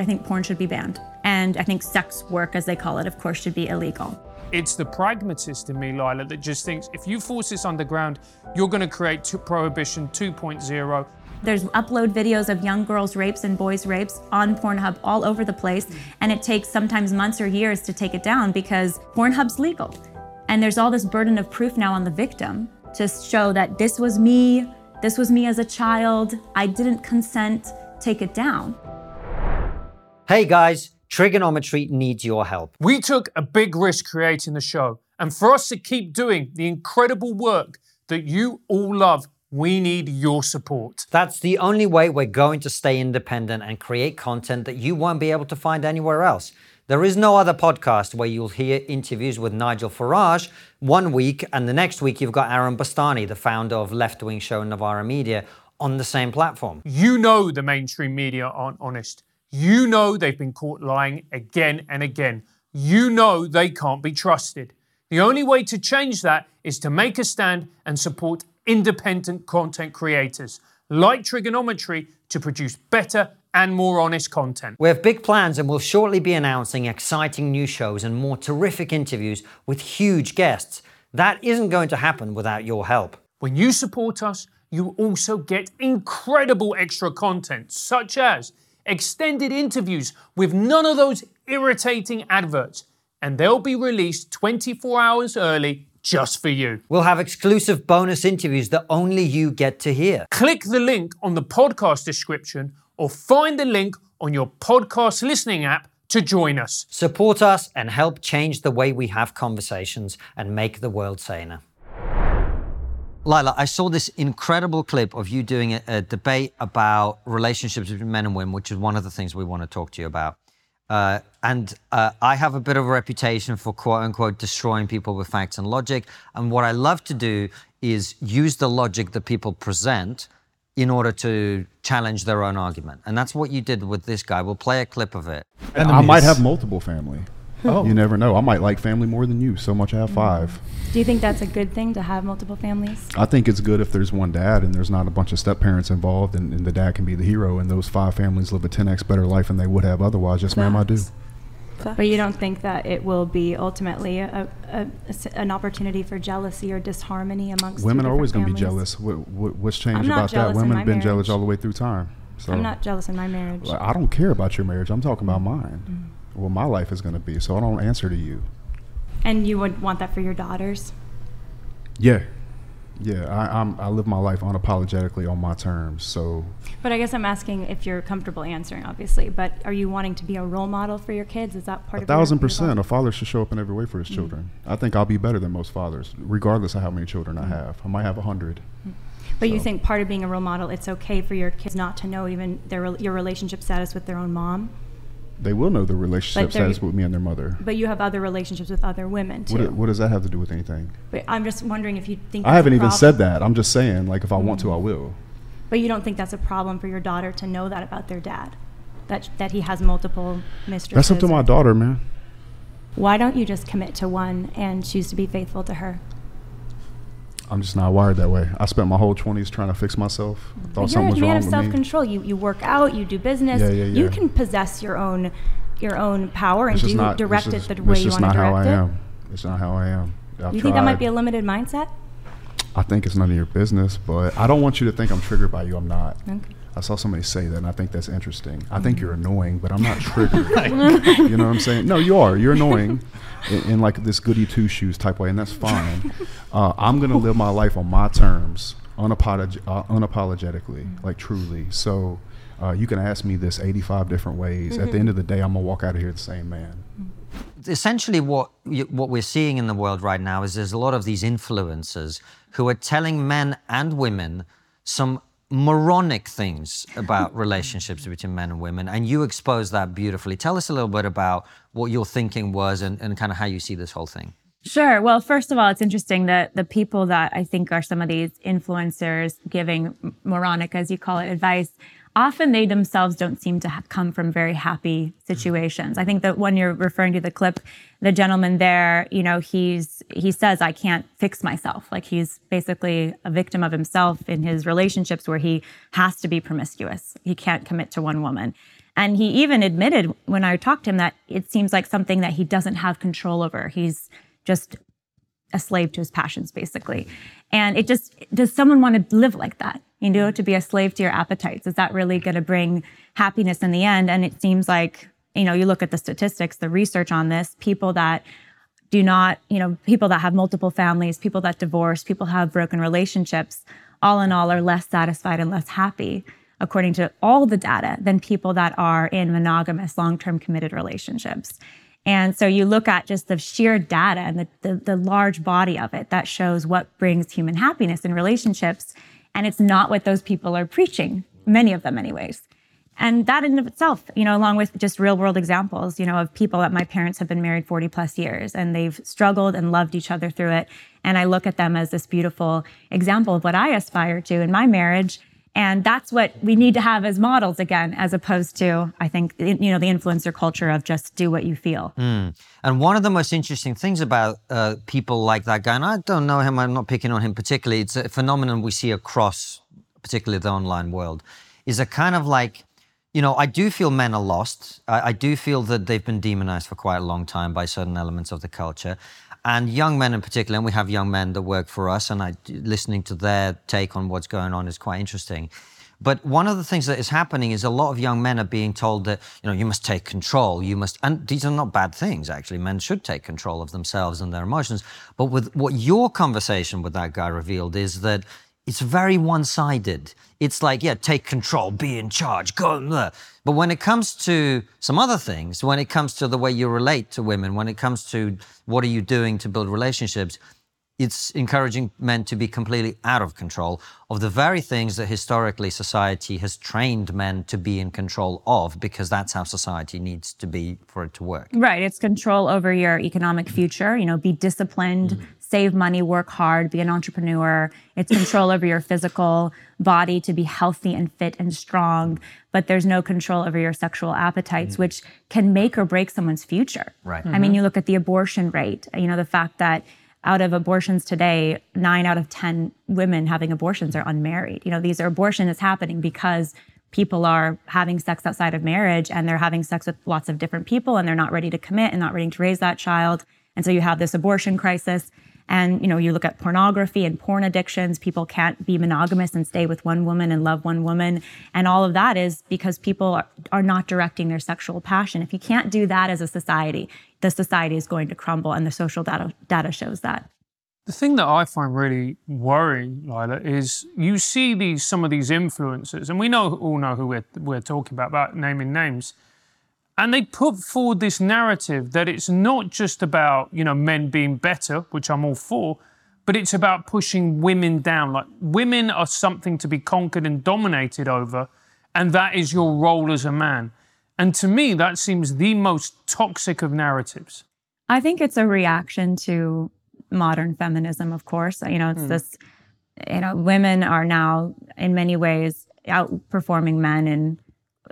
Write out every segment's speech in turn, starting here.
I think porn should be banned. And I think sex work, as they call it, of course, should be illegal. It's the pragmatist in me, Lila, that just thinks if you force this underground, you're going to create t- Prohibition 2.0. There's upload videos of young girls' rapes and boys' rapes on Pornhub all over the place, and it takes sometimes months or years to take it down because Pornhub's legal. And there's all this burden of proof now on the victim to show that this was me, this was me as a child, I didn't consent, take it down. Hey guys, TRIGGERnometry needs your help. We took a big risk creating the show, and for us to keep doing the incredible work that you all love, we need your support. That's the only way we're going to stay independent and create content that you won't be able to find anywhere else. There is no other podcast where you'll hear interviews with Nigel Farage one week, and the next week you've got Aaron Bastani, the founder of left wing show Novara Media, on the same platform. You know the mainstream media aren't honest. You know they've been caught lying again and again. You know they can't be trusted. The only way to change that is to make a stand and support independent content creators like TRIGGERnometry to produce better and more honest content. We have big plans and we'll shortly be announcing exciting new shows and more terrific interviews with huge guests. That isn't going to happen without your help. When you support us, you also get incredible extra content, such as extended interviews with none of those irritating adverts, and they'll be released 24 hours early just for you. We'll have exclusive bonus interviews that only you get to hear. Click the link on the podcast description or find the link on your podcast listening app to join us. Support us and help change the way we have conversations and make the world saner. Lila, I saw this incredible clip of you doing a, a, debate about relationships between men and women, which is one of the things we want to talk to you about. Uh, and uh, I have a bit of a reputation for quote unquote destroying people with facts and logic. And what I love to do is use the logic that people present in order to challenge their own argument. And that's what you did with this guy. We'll play a clip of it. And I might have multiple family. Oh. You never know. I might like family more than you. So much I have five. Do you think that's a good thing to have multiple families? I think it's good if there's one dad and there's not a bunch of step parents involved and, and the dad can be the hero and those five families live a 10x better life than they would have otherwise. Yes, ma'am, I do. But you don't think that it will be ultimately a, a, a, an opportunity for jealousy or disharmony amongst women are always going to be jealous. What, what, what's changed about that? Women have been jealous all the way through time. So I'm not jealous in my marriage. I don't care about your marriage. I'm talking about mine. Mm-hmm what my life is going to be. So I don't answer to you. And you would want that for your daughters? Yeah. Yeah, I, I'm, I live my life unapologetically on my terms. So, but I guess I'm asking if you're comfortable answering, obviously. But are you wanting to be a role model for your kids? Is that part a of a thousand percent? A father should show up in every way for his mm-hmm. children. I think I'll be better than most fathers, regardless of how many children mm-hmm. I have. I might have a 100 mm-hmm. But so. you think part of being a role model, it's okay for your kids not to know even their your relationship status with their own mom they will know the relationship status with me and their mother. But you have other relationships with other women too. What, what does that have to do with anything? But I'm just wondering if you think I haven't even said that. I'm just saying, like, if I mm-hmm. want to, I will. But you don't think that's a problem for your daughter to know that about their dad, that that he has multiple mistresses. That's up to my daughter, man. Why don't you just commit to one and choose to be faithful to her? I'm just not wired that way. I spent my whole 20s trying to fix myself. I thought something was wrong with me. You're a man of self-control. You you work out. You do business. Yeah, yeah, yeah. You can possess your own your own power and do not, direct it the way you want to direct it. It's not how I am. It's not how I am. I've you think that might be a limited mindset? I think it's none of your business, but I don't want you to think I'm triggered by you. I'm not. Okay. I saw somebody say that, and I think that's interesting. I think you're annoying, but I'm not triggered. you know what I'm saying? No, you are. You're annoying in, in like this goody two shoes type way, and that's fine. Uh, I'm gonna live my life on my terms, unapolog- uh, unapologetically, mm-hmm. like truly. So uh, you can ask me this 85 different ways. Mm-hmm. At the mm-hmm. end of the day, I'm gonna walk out of here the same man. Essentially, what what we're seeing in the world right now is there's a lot of these influencers who are telling men and women some moronic things about relationships between men and women, and you expose that beautifully. Tell us a little bit about what your thinking was and, and kind of how you see this whole thing. Sure. Well, first of all, it's interesting that the people that I think are some of these influencers giving moronic, as you call it, advice often they themselves don't seem to come from very happy situations. I think that when you're referring to the clip, the gentleman there, you know, he's he says, I can't fix myself. Like he's basically a victim of himself in his relationships where he has to be promiscuous. He can't commit to one woman. And he even admitted when I talked to him that it seems like something that he doesn't have control over. He's just a slave to his passions, basically. And it just, does someone want to live like that? You know, mm-hmm. to be a slave to your appetites? Is that really going to bring happiness in the end? And it seems like, you know, you look at the statistics, the research on this, people that do not, you know, people that have multiple families, people that divorce, people have broken relationships, all in all are less satisfied and less happy according to all the data than people that are in monogamous long-term committed relationships. And so you look at just the sheer data and the, the, the, large body of it that shows what brings human happiness in relationships. And it's not what those people are preaching, many of them, anyways. And that in of itself, you know, along with just real world examples, you know, of people that my parents have been married 40 plus years and they've struggled and loved each other through it. And I look at them as this beautiful example of what I aspire to in my marriage. And that's what we need to have as models again, as opposed to, I think, you know, the influencer culture of just do what you feel. Mm. And one of the most interesting things about uh, people like that guy, and I don't know him, I'm not picking on him particularly, it's a phenomenon we see across, particularly the online world, is a kind of like, you know, I do feel men are lost. I, I do feel that they've been demonized for quite a long time by certain elements of the culture and young men in particular, and we have young men that work for us, and I, listening to their take on what's going on is quite interesting. But one of the things that is happening is a lot of young men are being told that you know you must take control. You must, and these are not bad things actually. Men should take control of themselves and their emotions. But with what your conversation with that guy revealed is that it's very one-sided. It's like, yeah, take control, be in charge, go. Blah. But when it comes to some other things, when it comes to the way you relate to women, when it comes to what are you doing to build relationships, it's encouraging men to be completely out of control of the very things that historically society has trained men to be in control of because that's how society needs to be for it to work. Right. It's control over your economic future, you know, be disciplined, mm-hmm save money, work hard, be an entrepreneur. It's control over your physical body to be healthy and fit and strong, but there's no control over your sexual appetites, mm-hmm. which can make or break someone's future. Right. Mm-hmm. I mean, you look at the abortion rate, you know, the fact that out of abortions today, nine out of 10 women having abortions are unmarried. You know, these are abortion is happening because people are having sex outside of marriage and they're having sex with lots of different people and they're not ready to commit and not ready to raise that child. And so you have this abortion crisis. And you know, you look at pornography and porn addictions, people can't be monogamous and stay with one woman and love one woman. And all of that is because people are, not directing their sexual passion. If you can't do that as a society, the society is going to crumble and the social data data shows that. The thing that I find really worrying, Lila, is you see these some of these influencers, and we know all know who we're, we're talking about, about naming names and they put forward this narrative that it's not just about, you know, men being better, which I'm all for, but it's about pushing women down. Like women are something to be conquered and dominated over, and that is your role as a man. And to me, that seems the most toxic of narratives. I think it's a reaction to modern feminism, of course. You know, it's mm. this, you know, women are now in many ways outperforming men in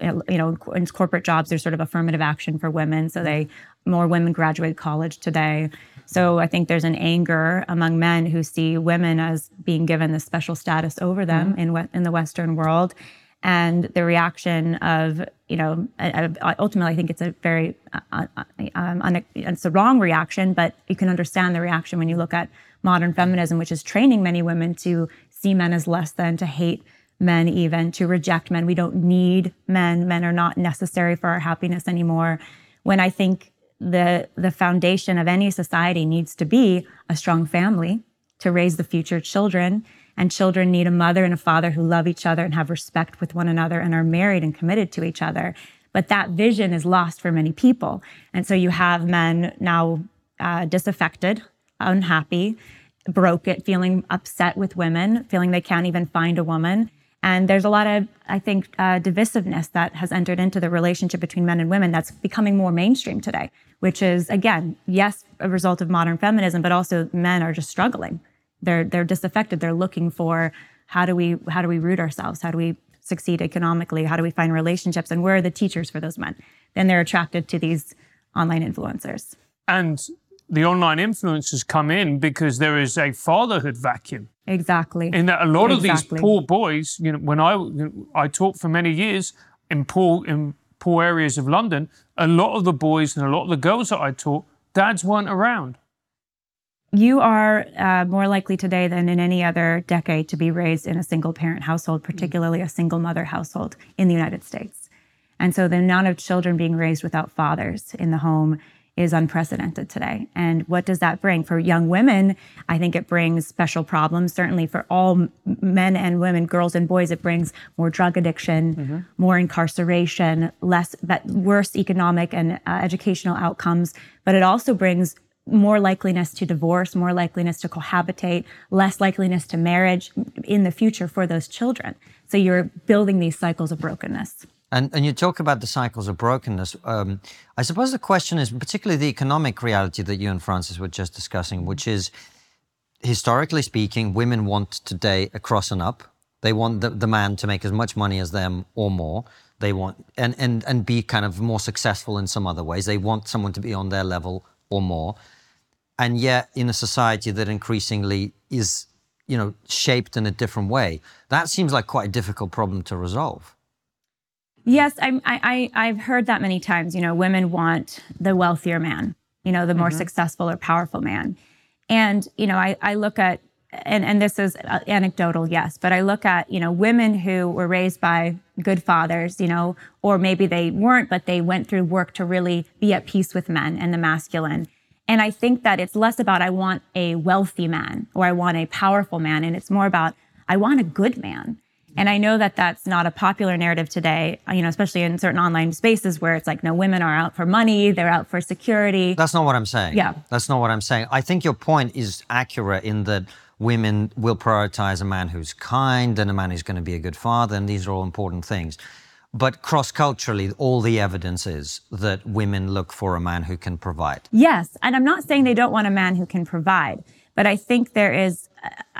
you know, in corporate jobs, there's sort of affirmative action for women. So they more women graduate college today. So I think there's an anger among men who see women as being given this special status over them mm-hmm. in in the Western world, and the reaction of you know ultimately I think it's a very uh, uh, um, un- it's a wrong reaction, but you can understand the reaction when you look at modern feminism, which is training many women to see men as less than, to hate men even to reject men. We don't need men. Men are not necessary for our happiness anymore. When I think the the foundation of any society needs to be a strong family to raise the future children and children need a mother and a father who love each other and have respect with one another and are married and committed to each other but that vision is lost for many people and so you have men now uh, disaffected unhappy broken feeling upset with women feeling they can't even find a woman and there's a lot of, I think, uh, divisiveness that has entered into the relationship between men and women that's becoming more mainstream today, which is, again, yes, a result of modern feminism, but also men are just struggling. They're, they're disaffected. They're looking for how do we, how do we root ourselves? How do we succeed economically? How do we find relationships? And where are the teachers for those men? Then they're attracted to these online influencers. And the online influencers come in because there is a fatherhood vacuum. Exactly. In that a lot exactly. of these poor boys, you know, when I you know, I taught for many years in poor in poor areas of London, a lot of the boys and a lot of the girls that I taught, dads weren't around. You are uh, more likely today than in any other decade to be raised in a single parent household, particularly a single mother household in the United States. And so the amount of children being raised without fathers in the home is unprecedented today. And what does that bring? For young women, I think it brings special problems. Certainly for all men and women, girls and boys, it brings more drug addiction, mm-hmm. more incarceration, less, worse economic and uh, educational outcomes. But it also brings more likeliness to divorce, more likeliness to cohabitate, less likeliness to marriage in the future for those children. So you're building these cycles of brokenness. And, and you talk about the cycles of brokenness. Um, I suppose the question is particularly the economic reality that you and Francis were just discussing, which is historically speaking, women want today a cross and up. They want the, the man to make as much money as them or more. They want and, and and be kind of more successful in some other ways. They want someone to be on their level or more. And yet in a society that increasingly is, you know, shaped in a different way, that seems like quite a difficult problem to resolve. Yes, I, I, I've heard that many times. You know, women want the wealthier man, you know, the more mm-hmm. successful or powerful man. And, you know, I, I look at, and, and this is uh, anecdotal, yes, but I look at, you know, women who were raised by good fathers, you know, or maybe they weren't, but they went through work to really be at peace with men and the masculine. And I think that it's less about, I want a wealthy man or I want a powerful man. And it's more about, I want a good man. And I know that that's not a popular narrative today, you know, especially in certain online spaces where it's like, no, women are out for money, they're out for security. That's not what I'm saying. Yeah. That's not what I'm saying. I think your point is accurate in that women will prioritize a man who's kind and a man who's going to be a good father, and these are all important things. But cross culturally, all the evidence is that women look for a man who can provide. Yes. And I'm not saying they don't want a man who can provide, but I think there is,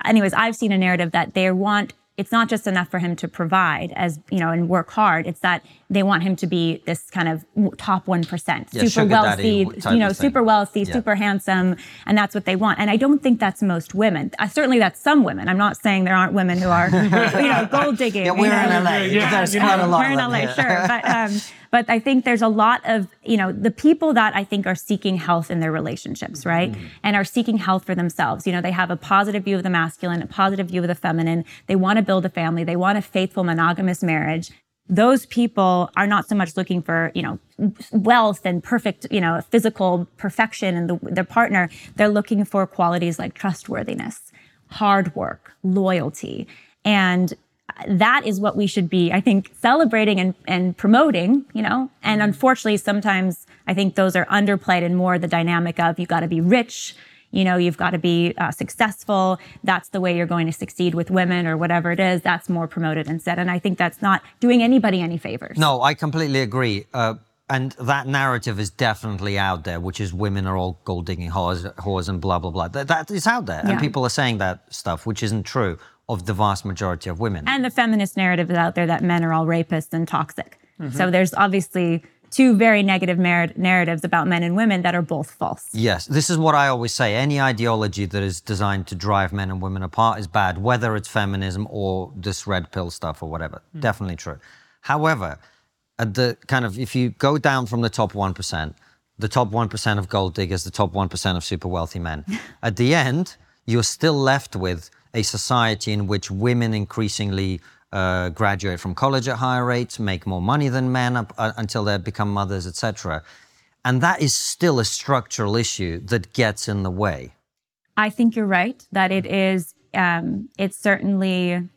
anyways, I've seen a narrative that they want it's not just enough for him to provide as you know and work hard. It's that they want him to be this kind of top 1% yeah, super wealthy you know super wealthy yeah. super handsome and that's what they want and i don't think that's most women uh, certainly that's some women i'm not saying there aren't women who are you know gold digging yeah, we're in la yeah, there's quite a lot we're in la sure but um, but I think there's a lot of, you know, the people that I think are seeking health in their relationships, right? Mm-hmm. And are seeking health for themselves. You know, they have a positive view of the masculine, a positive view of the feminine. They want to build a family. They want a faithful monogamous marriage. Those people are not so much looking for, you know, wealth and perfect, you know, physical perfection and the, their partner. They're looking for qualities like trustworthiness, hard work, loyalty. And that is what we should be, I think, celebrating and, and promoting, you know? And mm-hmm. unfortunately, sometimes I think those are underplayed and more the dynamic of you got to be rich, you know, you've got to be uh, successful. That's the way you're going to succeed with women or whatever it is. That's more promoted instead. And I think that's not doing anybody any favors. No, I completely agree. Uh, and that narrative is definitely out there, which is women are all gold digging whores, whores and blah, blah, blah. That, that is out there. Yeah. And people are saying that stuff, which isn't true of the vast majority of women. And the feminist narrative is out there that men are all rapists and toxic. Mm-hmm. So there's obviously two very negative mer- narratives about men and women that are both false. Yes, this is what I always say. Any ideology that is designed to drive men and women apart is bad, whether it's feminism or this red pill stuff or whatever. Mm. Definitely true. However, at the kind of if you go down from the top 1%, the top 1% of gold diggers, the top 1% of super wealthy men, at the end, you're still left with a society in which women increasingly uh, graduate from college at higher rates, make more money than men up, uh, until they become mothers, etc. And that is still a structural issue that gets in the way. I think you're right that it is. Um, it certainly,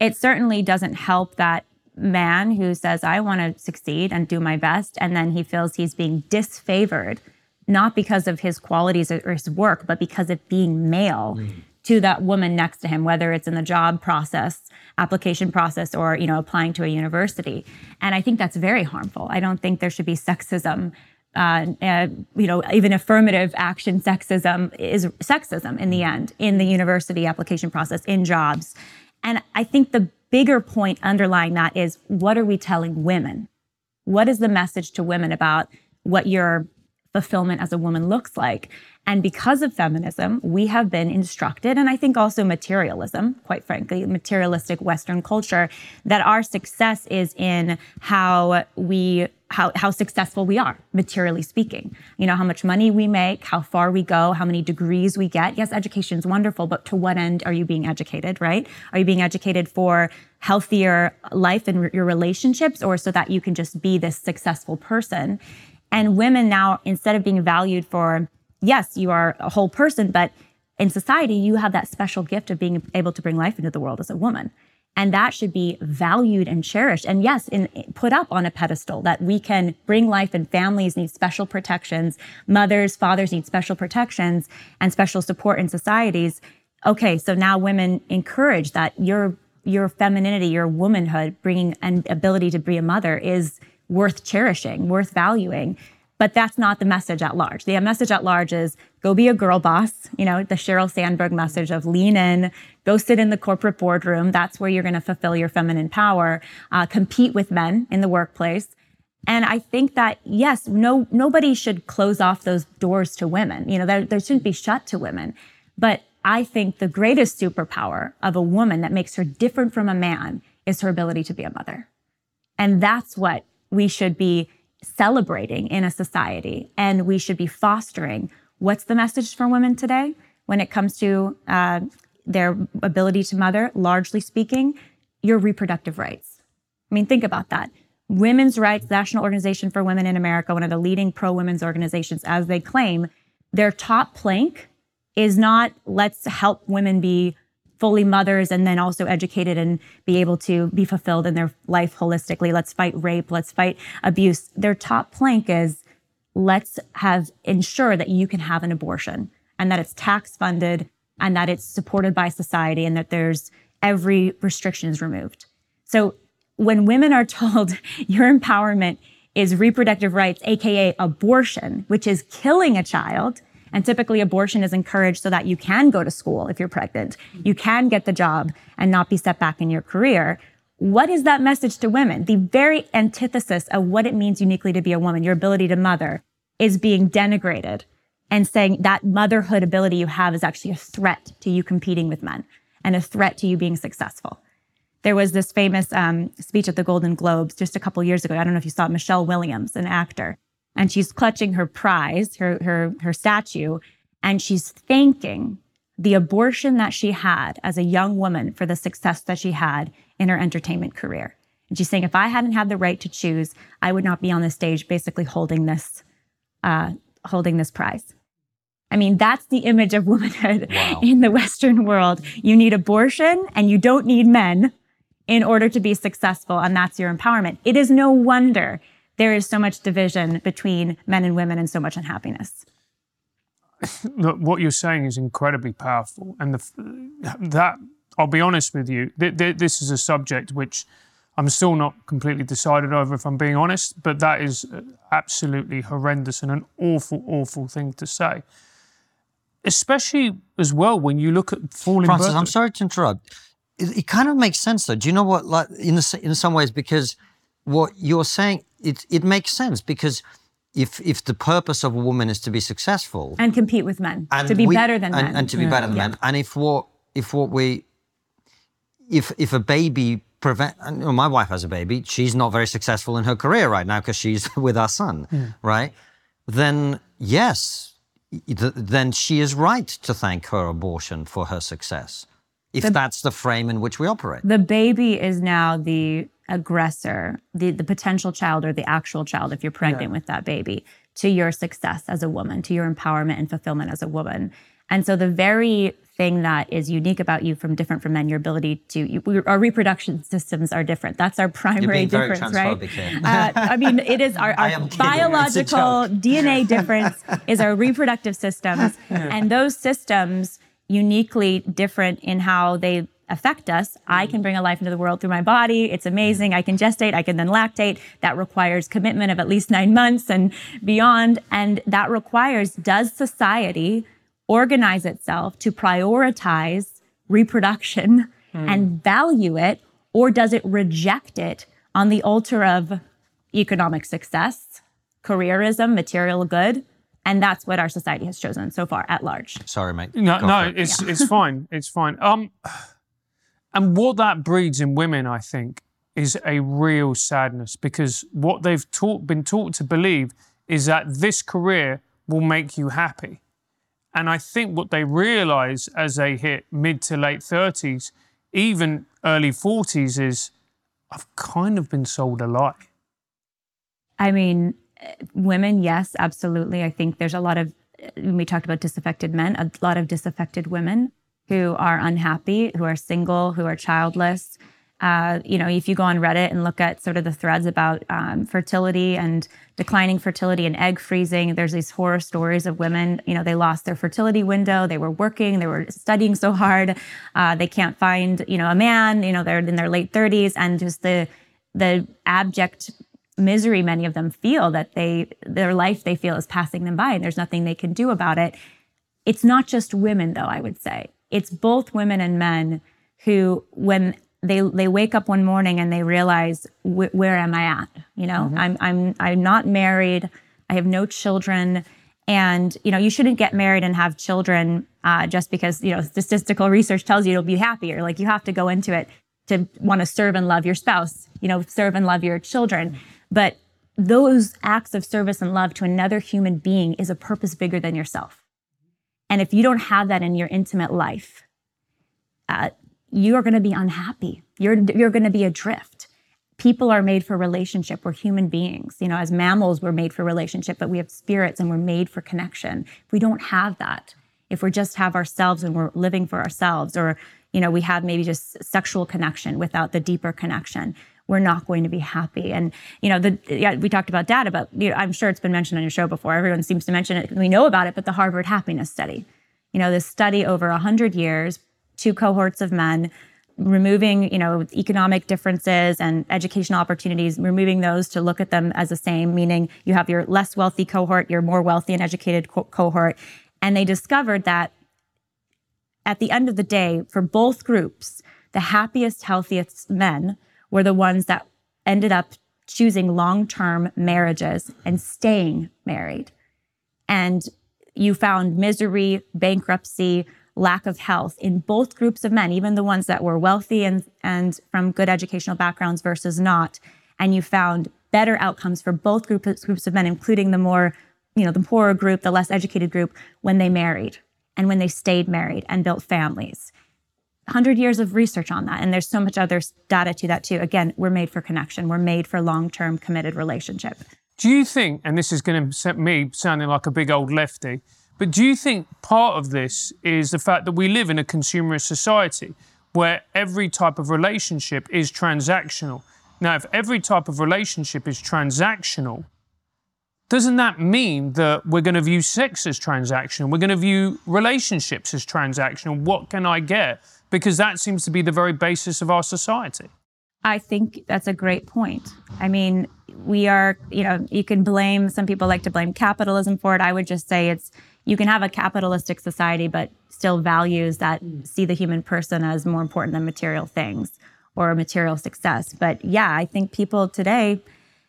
it certainly doesn't help that man who says, "I want to succeed and do my best," and then he feels he's being disfavored, not because of his qualities or his work, but because of being male. Mm to that woman next to him, whether it's in the job process, application process, or you know applying to a university. And I think that's very harmful. I don't think there should be sexism. Uh, uh, you know, even affirmative action sexism is sexism in the end in the university application process in jobs. And I think the bigger point underlying that is what are we telling women? What is the message to women about what your fulfillment as a woman looks like. And because of feminism, we have been instructed, and I think also materialism, quite frankly, materialistic Western culture, that our success is in how we how, how successful we are, materially speaking. You know, how much money we make, how far we go, how many degrees we get. Yes, education is wonderful, but to what end are you being educated, right? Are you being educated for healthier life and your relationships or so that you can just be this successful person? And women now, instead of being valued for yes, you are a whole person, but in society, you have that special gift of being able to bring life into the world as a woman. And that should be valued and cherished. And yes, in, put up on a pedestal that we can bring life and families need special protections. Mothers, fathers need special protections and special support in societies. Okay, so now women encourage that your, your femininity, your womanhood, bringing an ability to be a mother is worth cherishing, worth valuing. But that's not the message at large. The message at large is go be a girl boss, you know, the Sheryl Sandberg message of lean in, go sit in the corporate boardroom. That's where you're going to fulfill your feminine power, uh, compete with men in the workplace. And I think that, yes, no, nobody should close off those doors to women. You know, there shouldn't be shut to women. But I think the greatest superpower of a woman that makes her different from a man is her ability to be a mother. And that's what we should be celebrating in a society and we should be fostering. What's the message for women today when it comes to uh, their ability to mother, largely speaking? Your reproductive rights. I mean, think about that. Women's Rights National Organization for Women in America, one of the leading pro women's organizations, as they claim, their top plank is not let's help women be fully mothers and then also educated and be able to be fulfilled in their life holistically. Let's fight rape. Let's fight abuse. Their top plank is let's have ensure that you can have an abortion and that it's tax funded and that it's supported by society and that there's every restriction is removed. So when women are told your empowerment is reproductive rights, AKA abortion, which is killing a child, and typically abortion is encouraged so that you can go to school if you're pregnant. You can get the job and not be set back in your career. What is that message to women? The very antithesis of what it means uniquely to be a woman, your ability to mother, is being denigrated and saying that motherhood ability you have is actually a threat to you competing with men and a threat to you being successful. There was this famous um, speech at the Golden Globes just a couple years ago. I don't know if you saw it, Michelle Williams, an actor and she's clutching her prize, her, her, her statue, and she's thanking the abortion that she had as a young woman for the success that she had in her entertainment career. And she's saying, if I hadn't had the right to choose, I would not be on the stage basically holding this, uh, holding this prize. I mean, that's the image of womanhood wow. in the Western world. You need abortion and you don't need men in order to be successful. And that's your empowerment. It is no wonder there is so much division between men and women and so much unhappiness. Look, what you're saying is incredibly powerful, and the, that I'll be honest with you, th- th- this is a subject which I'm still not completely decided over, if I'm being honest. But that is uh, absolutely horrendous and an awful, awful thing to say. Especially as well when you look at falling. Francis, I'm sorry to interrupt. It, it, kind of makes sense, though. Do you know what? Like in the, in some ways, because what you're saying it it makes sense because if if the purpose of a woman is to be successful and compete with men to be we, better than and, men and to be better than yeah. men and if what if what we if if a baby prevent you know, my wife has a baby she's not very successful in her career right now because she's with our son yeah. right then yes then she is right to thank her abortion for her success if the, that's the frame in which we operate the baby is now the aggressor, the, the potential child or the actual child, if you're pregnant yeah. with that baby, to your success as a woman, to your empowerment and fulfillment as a woman. And so the very thing that is unique about you from different from men, your ability to, you, our reproduction systems are different. That's our primary difference, right? Uh, I mean, it is our, our biological DNA difference is our reproductive systems. And those systems uniquely different in how they affect us. I can bring a life into the world through my body. It's amazing. I can gestate. I can then lactate. That requires commitment of at least nine months and beyond. And that requires, does society organize itself to prioritize reproduction mm. and value it, or does it reject it on the altar of economic success, careerism, material good, And that's what our society has chosen so far at large. Sorry, mate. No, Go no, it. it's it's fine. It's fine. Um, and what that breeds in women, I think, is a real sadness because what they've taught, been taught to believe is that this career will make you happy. And I think what they realize as they hit mid to late 30s, even early 40s, is I've kind of been sold a lie. I mean, eh, women, yes, absolutely. I think there's a lot of, when we talked about disaffected men, a lot of disaffected women who are unhappy, who are single, who are childless. Uh, you know, if you go on Reddit and look at sort of the threads about um, fertility and declining fertility and egg freezing, there's these horror stories of women. You know, they lost their fertility window. They were working, they were studying so hard, uh, they can't find you know a man. You know, they're in their late 30s, and just the the abject misery many of them feel that they their life they feel is passing them by, and there's nothing they can do about it. It's not just women, though. I would say it's both women and men who, when they they wake up one morning and they realize wh- where am I at? You know, I'm I'm I'm not married. I have no children, and you know you shouldn't get married and have children uh, just because you know statistical research tells you you'll be happier. Like you have to go into it to want to serve and love your spouse. You know, serve and love your children, but those acts of service and love to another human being is a purpose bigger than yourself. And if you don't have that in your intimate life, uh, you are going to be unhappy. You're you're going to be adrift. People are made for relationship. We're human beings. You know, as mammals, we're made for relationship, but we have spirits and we're made for connection. If we don't have that, if we just have ourselves and we're living for ourselves, or you know, we have maybe just sexual connection without the deeper connection, we're not going to be happy. And you know, the yeah, we talked about data, but you know, I'm sure it's been mentioned on your show before. Everyone seems to mention it. We know about it, but the Harvard Happiness Study. You know, this study over 100 years, two cohorts of men, removing, you know, economic differences and educational opportunities, removing those to look at them as the same, meaning you have your less wealthy cohort, your more wealthy and educated co- cohort. And they discovered that at the end of the day, for both groups, the happiest, healthiest men were the ones that ended up choosing long term marriages and staying married. And you found misery, bankruptcy, lack of health in both groups of men, even the ones that were wealthy and, and from good educational backgrounds versus not. And you found better outcomes for both groups, groups of men, including the more, you know, the poorer group, the less educated group, when they married and when they stayed married and built families. 100 years of research on that. And there's so much other data to that too. Again, we're made for connection. We're made for long-term committed relationship. Do you think, and this is going to set me sounding like a big old lefty, but do you think part of this is the fact that we live in a consumerist society where every type of relationship is transactional? Now, if every type of relationship is transactional, doesn't that mean that we're going to view sex as transactional? We're going to view relationships as transactional. What can I get? Because that seems to be the very basis of our society. I think that's a great point. I mean, we are, you know, you can blame, some people like to blame capitalism for it. I would just say it's, you can have a capitalistic society, but still values that hmm. see the human person as more important than material things or material success. But yeah, I think people today,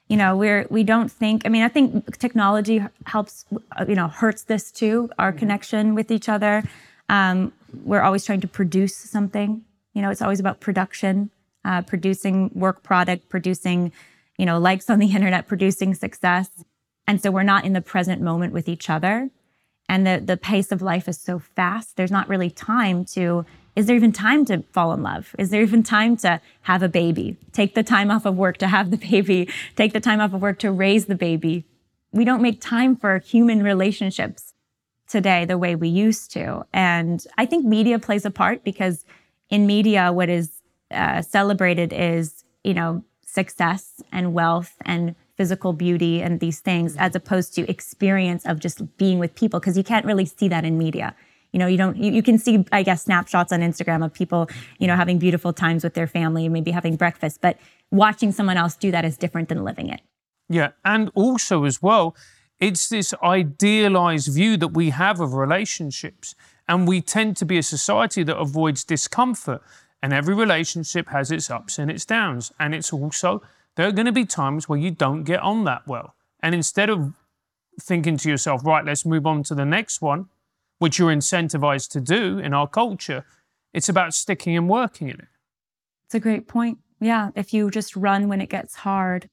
you know, we're, we don't think, I mean, I think technology helps, uh, you know, hurts this too, our connection with each other. Um, we're always trying to produce something, you know, it's always about production uh, producing work product, producing, you know, likes on the internet, producing success. And so we're not in the present moment with each other. And the, the pace of life is so fast. There's not really time to, is there even time to fall in love? Is there even time to have a baby? Take the time off of work to have the baby, take the time off of work to raise the baby. We don't make time for human relationships today the way we used to. And I think media plays a part because in media, what is uh, celebrated is, you know, success and wealth and physical beauty and these things, as opposed to experience of just being with people, because you can't really see that in media. You know, you don't, you, you can see, I guess, snapshots on Instagram of people, you know, having beautiful times with their family, maybe having breakfast, but watching someone else do that is different than living it. Yeah. And also, as well, it's this idealized view that we have of relationships. And we tend to be a society that avoids discomfort. And every relationship has its ups and its downs. And it's also, there are going to be times where you don't get on that well. And instead of thinking to yourself, right, let's move on to the next one, which you're incentivized to do in our culture, it's about sticking and working in it. It's a great point. Yeah, if you just run when it gets hard,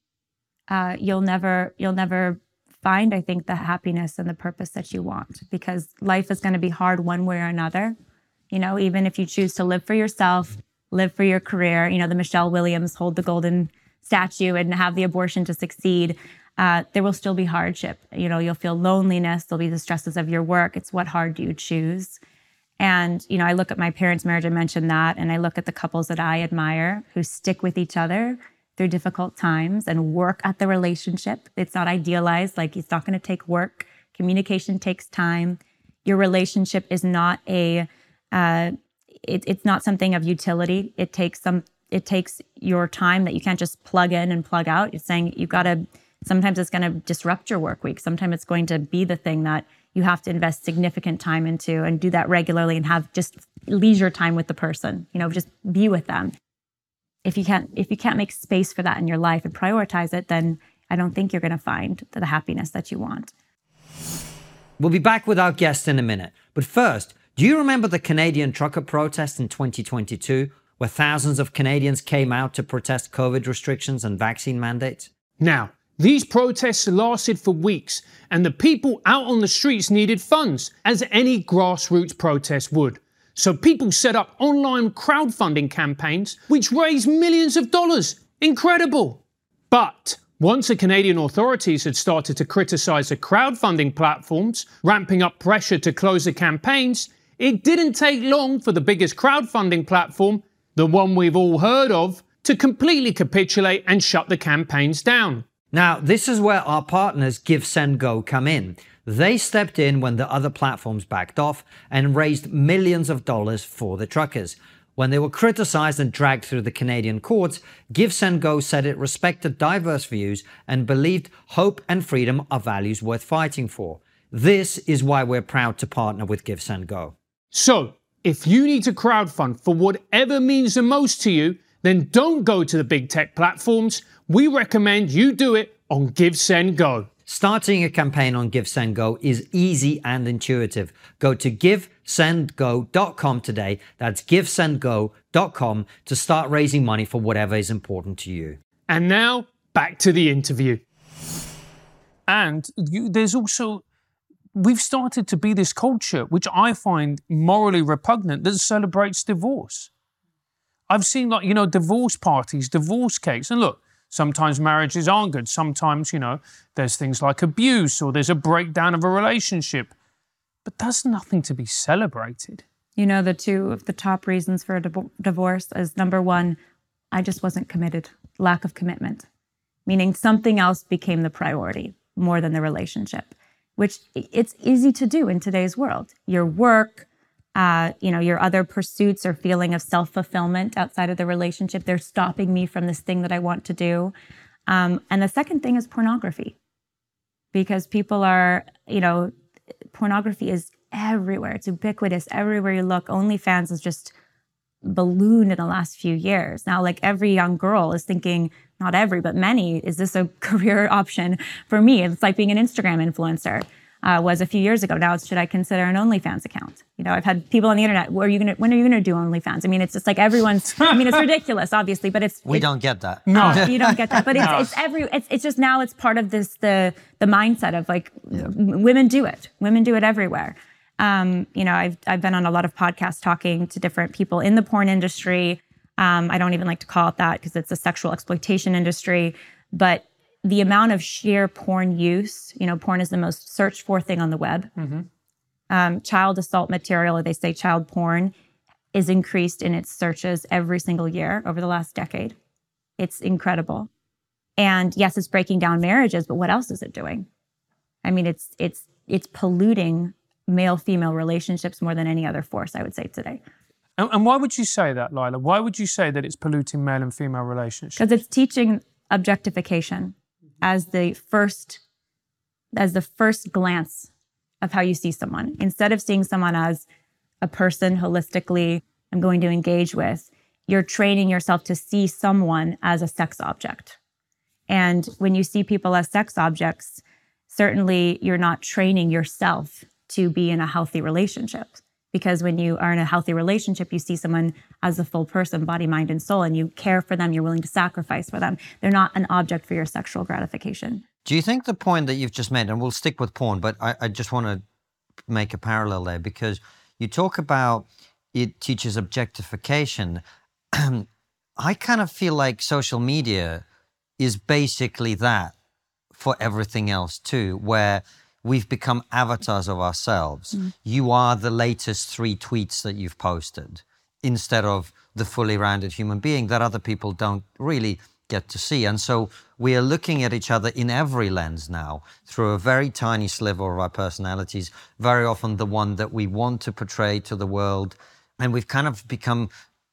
uh, you'll never you'll never find, I think, the happiness and the purpose that you want because life is going to be hard one way or another. You know, even if you choose to live for yourself, live for your career, you know, the Michelle Williams hold the golden statue and have the abortion to succeed. Uh, there will still be hardship. You know, you'll feel loneliness. There'll be the stresses of your work. It's what hard do you choose? And, you know, I look at my parents' marriage, I mentioned that, and I look at the couples that I admire who stick with each other through difficult times and work at the relationship. It's not idealized, like it's not going to take work. Communication takes time. Your relationship is not a, uh, it, it's not something of utility. It takes some, it takes your time that you can't just plug in and plug out. It's saying you've got to, sometimes it's going to disrupt your work week. Sometimes it's going to be the thing that you have to invest significant time into and do that regularly and have just leisure time with the person, you know, just be with them. If you can't if you can't make space for that in your life and prioritize it, then I don't think you're going to find the happiness that you want. We'll be back with our guest in a minute. But first, do you remember the Canadian trucker protest in 2022 where thousands of Canadians came out to protest COVID restrictions and vaccine mandates? Now, these protests lasted for weeks, and the people out on the streets needed funds, as any grassroots protest would. So people set up online crowdfunding campaigns, which raised millions of dollars. Incredible! But once the Canadian authorities had started to criticise the crowdfunding platforms, ramping up pressure to close the campaigns, it didn't take long for the biggest crowdfunding platform, the one we've all heard of, to completely capitulate and shut the campaigns down. Now, this is where our partners Give Send Go come in. They stepped in when the other platforms backed off and raised millions of dollars for the truckers. When they were criticized and dragged through the Canadian courts, Give Send Go said it respected diverse views and believed hope and freedom are values worth fighting for. This is why we're proud to partner with Give Send Go. So, if you need to crowdfund for whatever means the most to you, then don't go to the big tech platforms. We recommend you do it on GiveSendGo. Starting a campaign on GiveSendGo is easy and intuitive. Go to givesendgo.com today. That's givesendgo.com to start raising money for whatever is important to you. And now, back to the interview. And you, there's also, we've started to be this culture, which I find morally repugnant, that celebrates divorce. I've seen, like, you know, divorce parties, divorce cakes. And look, Sometimes marriages aren't good. Sometimes, you know, there's things like abuse or there's a breakdown of a relationship. But that's nothing to be celebrated. You know, the two of the top reasons for a divorce is number one, I just wasn't committed, lack of commitment, meaning something else became the priority more than the relationship, which it's easy to do in today's world. Your work, uh, you know, your other pursuits or feeling of self fulfillment outside of the relationship. They're stopping me from this thing that I want to do. Um, and the second thing is pornography, because people are, you know, pornography is everywhere. It's ubiquitous everywhere you look. OnlyFans is just ballooned in the last few years. Now, like every young girl is thinking, not every, but many, is this a career option for me? It's like being an Instagram influencer uh, was a few years ago. Now, it's should I consider an OnlyFans account? You know, I've had people on the internet. Are you gonna? When are you gonna do OnlyFans? I mean, it's just like everyone's. I mean, it's ridiculous, obviously, but it's. We it's, don't get that. No, uh, you don't get that. But it's, no. it's every. It's, it's just now. It's part of this the the mindset of like yeah. women do it. Women do it everywhere. Um, you know, I've I've been on a lot of podcasts talking to different people in the porn industry. Um, I don't even like to call it that because it's a sexual exploitation industry. But the amount of sheer porn use, you know, porn is the most searched for thing on the web. Mm-hmm. Um, child assault material, or they say child porn, is increased in its searches every single year over the last decade. It's incredible. And yes, it's breaking down marriages, but what else is it doing? I mean, it's it's it's polluting male female relationships more than any other force, I would say today. And, and why would you say that, Lila? Why would you say that it's polluting male and female relationships? Because it's teaching objectification as the first as the first glance of how you see someone instead of seeing someone as a person holistically i'm going to engage with you're training yourself to see someone as a sex object and when you see people as sex objects certainly you're not training yourself to be in a healthy relationship. Because when you are in a healthy relationship, you see someone as a full person, body, mind, and soul, and you care for them, you're willing to sacrifice for them. They're not an object for your sexual gratification. Do you think the point that you've just made, and we'll stick with porn, but I, I just want to make a parallel there because you talk about it teaches objectification. I kind of feel like social media is basically that for everything else too, where we've become avatars of ourselves. Mm. You are the latest three tweets that you've posted instead of the fully rounded human being that other people don't really get to see. And so we are looking at each other in every lens now through a very tiny sliver of our personalities, very often the one that we want to portray to the world. And we've kind of become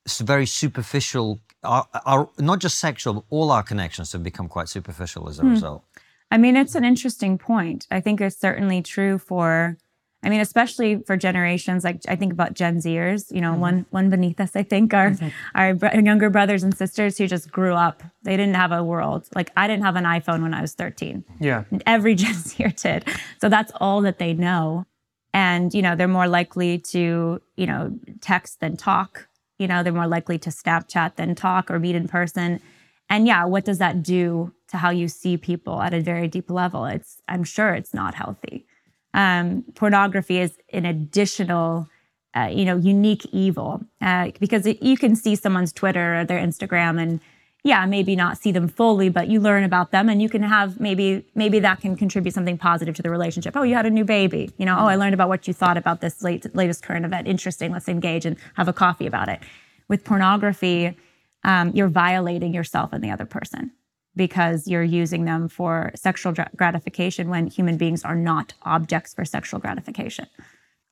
very superficial. Our, our not just sexual, all our connections have become quite superficial as a hmm. result. I mean, it's an interesting point. I think it's certainly true for I mean, especially for generations like I think about Gen Zers, you know, mm-hmm. one one beneath us, I think, are mm-hmm. our br- younger brothers and sisters who just grew up. They didn't have a world. Like I didn't have an iPhone when I was 13. Yeah. Every Gen Zer did. So that's all that they know. And, you know, they're more likely to, you know, text than talk. You know, they're more likely to Snapchat than talk or meet in person. And yeah, what does that do to how you see people at a very deep level? It's I'm sure it's not healthy um, pornography is an additional, uh, you know, unique evil uh, because it, you can see someone's Twitter or their Instagram and yeah, maybe not see them fully, but you learn about them and you can have maybe maybe that can contribute something positive to the relationship. Oh, you had a new baby. You know, oh, I learned about what you thought about this late, latest current event. Interesting. Let's engage and have a coffee about it. With pornography, um, you're violating yourself and the other person because you're using them for sexual gratification when human beings are not objects for sexual gratification.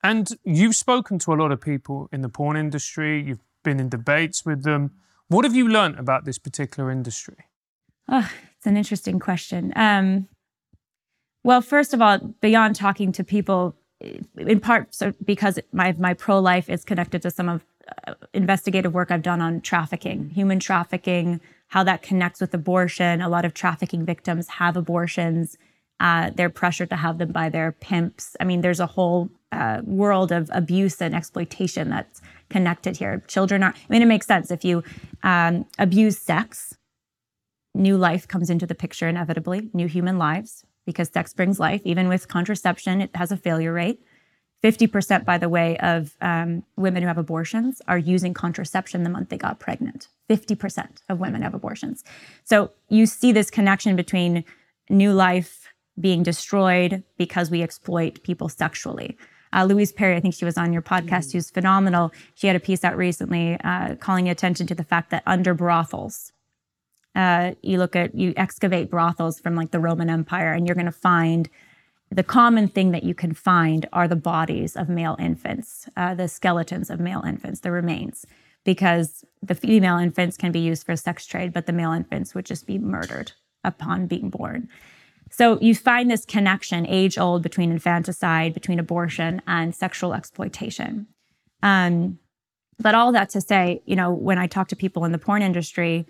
And you've spoken to a lot of people in the porn industry, you've been in debates with them. What have you learned about this particular industry? Oh, it's an interesting question. Um, well, first of all, beyond talking to people, in part so because my my pro life is connected to some of uh, investigative work I've done on trafficking, human trafficking, how that connects with abortion. A lot of trafficking victims have abortions. Uh, they're pressured to have them by their pimps. I mean, there's a whole uh, world of abuse and exploitation that's connected here. Children are, I mean, it makes sense. If you um, abuse sex, new life comes into the picture inevitably, new human lives, because sex brings life. Even with contraception, it has a failure rate. 50%, by the way, of um, women who have abortions are using contraception the month they got pregnant. 50% of women have abortions. So you see this connection between new life being destroyed because we exploit people sexually. Uh, Louise Perry, I think she was on your podcast, mm-hmm. who's phenomenal. She had a piece out recently uh, calling attention to the fact that under brothels, uh, you look at, you excavate brothels from like the Roman Empire, and you're going to find the common thing that you can find are the bodies of male infants, uh, the skeletons of male infants, the remains, because the female infants can be used for sex trade, but the male infants would just be murdered upon being born. So you find this connection, age old, between infanticide, between abortion, and sexual exploitation. Um, but all that to say, you know, when I talk to people in the porn industry,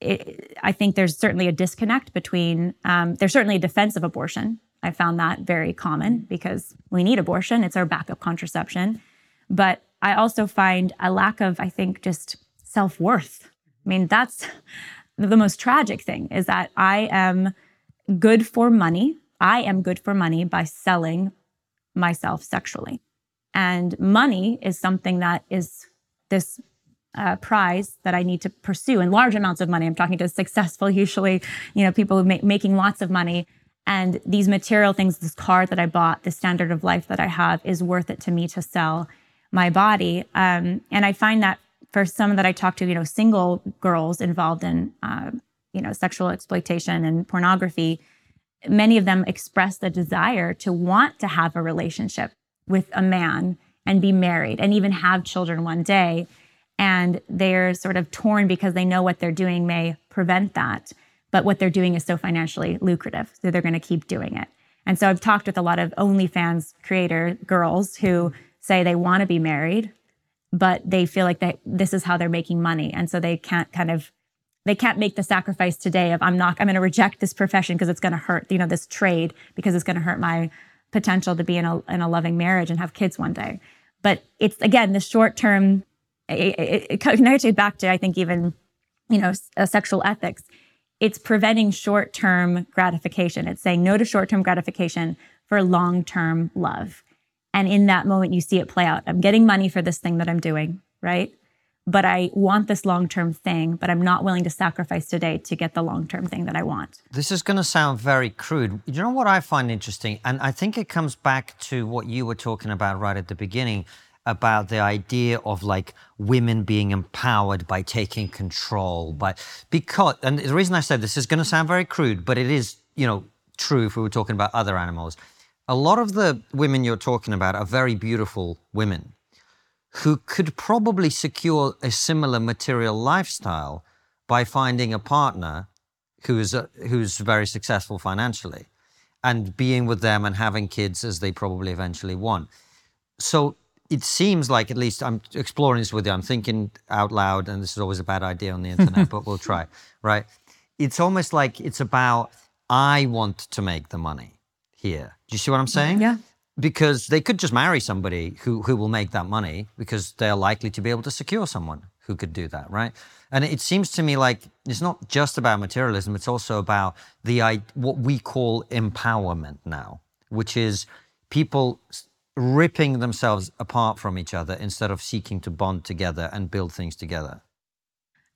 it, I think there's certainly a disconnect between, um, there's certainly a defense of abortion I found that very common because we need abortion, it's our backup contraception. But I also find a lack of, I think, just self worth. I mean, that's the most tragic thing is that I am good for money. I am good for money by selling myself sexually. And money is something that is this uh, prize that I need to pursue in large amounts of money. I'm talking to successful, usually, you know, people ma- making lots of money and these material things, this car that I bought, the standard of life that I have is worth it to me to sell my body. Um, and I find that for some that I talk to, you know, single girls involved in, uh, you know, sexual exploitation and pornography, many of them express the desire to want to have a relationship with a man and be married and even have children one day. And they're sort of torn because they know what they're doing may prevent that but what they're doing is so financially lucrative. So they're going to keep doing it. And so I've talked with a lot of OnlyFans creator girls who say they want to be married, but they feel like they, this is how they're making money. And so they can't kind of they can't make the sacrifice today of I'm not I'm going to reject this profession because it's going to hurt, you know, this trade because it's going to hurt my potential to be in a in a loving marriage and have kids one day. But it's again the short term. It, it, it connected back to I think even you know uh, sexual ethics. It's preventing short term gratification. It's saying no to short term gratification for long term love. And in that moment, you see it play out. I'm getting money for this thing that I'm doing, right? But I want this long term thing, but I'm not willing to sacrifice today to get the long term thing that I want. This is going to sound very crude. You know what I find interesting? And I think it comes back to what you were talking about right at the beginning about the idea of like women being empowered by taking control by because and the reason I said this is going to sound very crude but it is you know true if we were talking about other animals a lot of the women you're talking about are very beautiful women who could probably secure a similar material lifestyle by finding a partner who is a, who's very successful financially and being with them and having kids as they probably eventually want. So it seems like at least I'm exploring this with you. I'm thinking out loud, and this is always a bad idea on the internet, but we'll try. Right? It's almost like it's about I want to make the money here. Do you see what I'm saying? Yeah. Because they could just marry somebody who, who will make that money because they're likely to be able to secure someone who could do that, right? And it seems to me like it's not just about materialism, it's also about the what we call empowerment now, which is people ripping themselves apart from each other instead of seeking to bond together and build things together.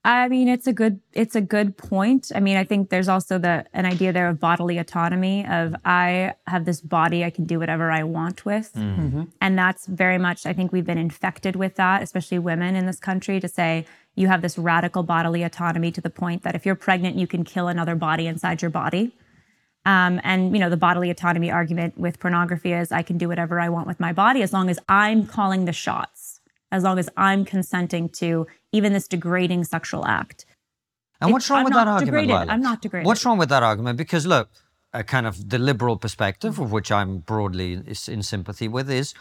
I mean, it's a good it's a good point. I mean, I think there's also the an idea there of bodily autonomy of I have this body I can do whatever I want with. Mm-hmm. And that's very much I think we've been infected with that, especially women in this country to say you have this radical bodily autonomy to the point that if you're pregnant you can kill another body inside your body. Um, and you know the bodily autonomy argument with pornography is I can do whatever I want with my body as long as I'm calling the shots, as long as I'm consenting to even this degrading sexual act. And what's wrong I'm with that argument? Degraded. I'm not degraded. What's wrong with that argument? Because look, a kind of the liberal perspective, of which I'm broadly in sympathy with, is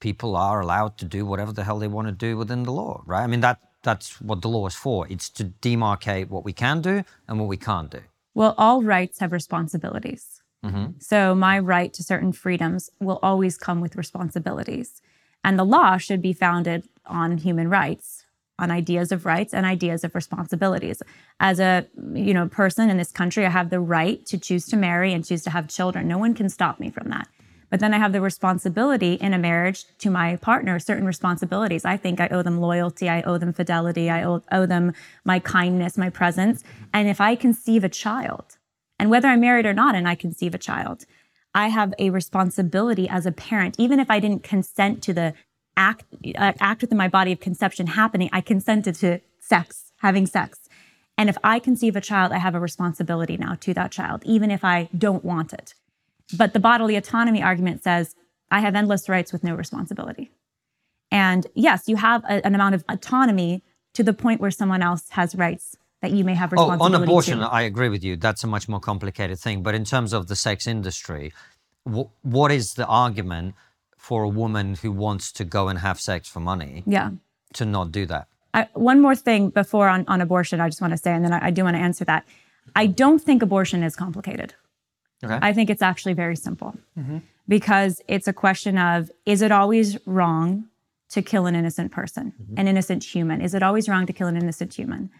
people are allowed to do whatever the hell they want to do within the law, right? I mean that that's what the law is for. It's to demarcate what we can do and what we can't do. Well, all rights have responsibilities. Mm-hmm. So my right to certain freedoms will always come with responsibilities. And the law should be founded on human rights on ideas of rights and ideas of responsibilities. As a you know person in this country, I have the right to choose to marry and choose to have children. No one can stop me from that. But then I have the responsibility in a marriage to my partner, certain responsibilities. I think I owe them loyalty, I owe them fidelity, I owe, owe them my kindness, my presence. And if I conceive a child, and whether I'm married or not, and I conceive a child, I have a responsibility as a parent, even if I didn't consent to the act uh, act within my body of conception happening, I consented to sex, having sex. And if I conceive a child, I have a responsibility now to that child, even if I don't want it. But the bodily autonomy argument says I have endless rights with no responsibility. And yes, you have a, an amount of autonomy to the point where someone else has rights that you may have responsibility oh, on abortion, to. I agree with you. That's a much more complicated thing. But in terms of the sex industry, w- what is the argument for a woman who wants to go and have sex for money yeah. to not do that. I, one more thing before on, on abortion, I just want to say, and then I, I do want to answer that. I don't think abortion is complicated. Okay. I think it's actually very simple mm-hmm. because it's a question of is it always wrong to kill an innocent person, mm-hmm. an innocent human? Is it always wrong to kill an innocent human?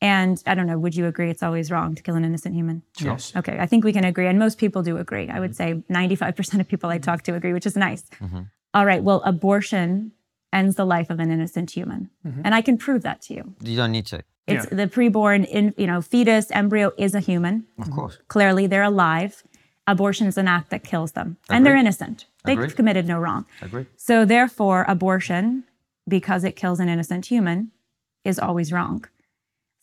And I don't know, would you agree it's always wrong to kill an innocent human? Yes. Okay, I think we can agree. And most people do agree. I would say 95% of people I talk to agree, which is nice. Mm-hmm. All right, well, abortion ends the life of an innocent human. Mm-hmm. And I can prove that to you. You don't need to. It's yeah. the preborn, in, you know, fetus, embryo is a human. Of course. Clearly, they're alive. Abortion is an act that kills them. Agreed. And they're innocent. They've Agreed. committed no wrong. Agreed. So, therefore, abortion, because it kills an innocent human, is always wrong.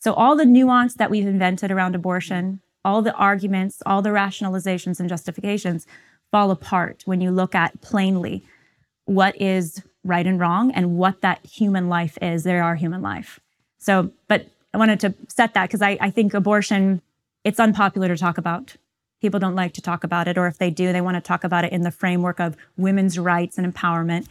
So, all the nuance that we've invented around abortion, all the arguments, all the rationalizations and justifications fall apart when you look at plainly what is right and wrong and what that human life is. There are human life. So, but I wanted to set that because I, I think abortion, it's unpopular to talk about. People don't like to talk about it, or if they do, they want to talk about it in the framework of women's rights and empowerment.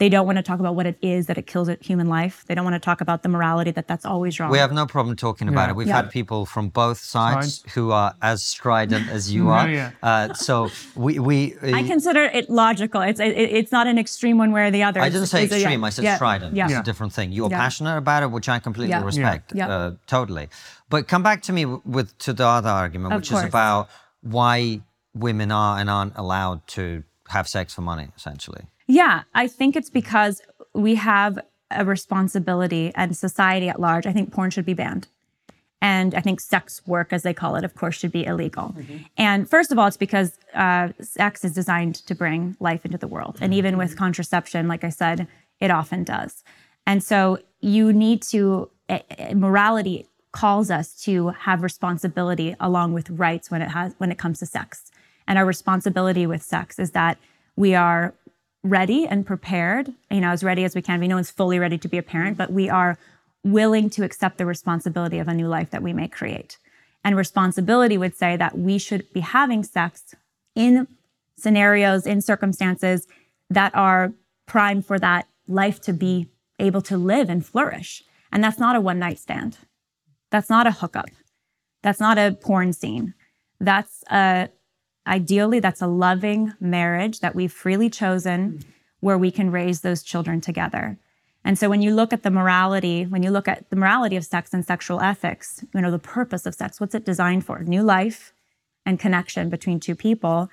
They don't want to talk about what it is that it kills a human life. They don't want to talk about the morality that that's always wrong. We have no problem talking about Yeah. it. We've Yeah. had people from both sides Sides. who are as strident as you are. yeah. Uh, so we we. I consider it logical. It's it, it's not an extreme one way or the other. I It's- didn't say it's a- yeah, extreme. I said yeah, strident. Yeah. It's Yeah. a different thing. You're Yeah. passionate about it, which I completely Yeah. respect. Yeah. Uh, totally. But come back to me with to the other argument, Of which course. is about why women are and aren't allowed to have sex for money, essentially. Yeah, I think it's because we have a responsibility and society at large. I think porn should be banned. And I think sex work, as they call it, of course, should be illegal. And first of all, it's because uh, sex is designed to bring life into the world. And even with contraception, like I said, it often does. And so you need to, eh, eh, morality calls us to have responsibility along with rights when it has when it comes to sex. And our responsibility with sex is that we are ready and prepared, you know, as ready as we can be. No one's fully ready to be a parent, but we are willing to accept the responsibility of a new life that we may create. And responsibility would say that we should be having sex in scenarios, in circumstances that are prime for that life to be able to live and flourish. And that's not a one night stand. That's not a hookup. That's not a porn scene. That's a ideally that's a loving marriage that we've freely chosen mm-hmm. where we can raise those children together. And so when you look at the morality, when you look at the morality of sex and sexual ethics, you know, the purpose of sex, what's it designed for? New life and connection between two people.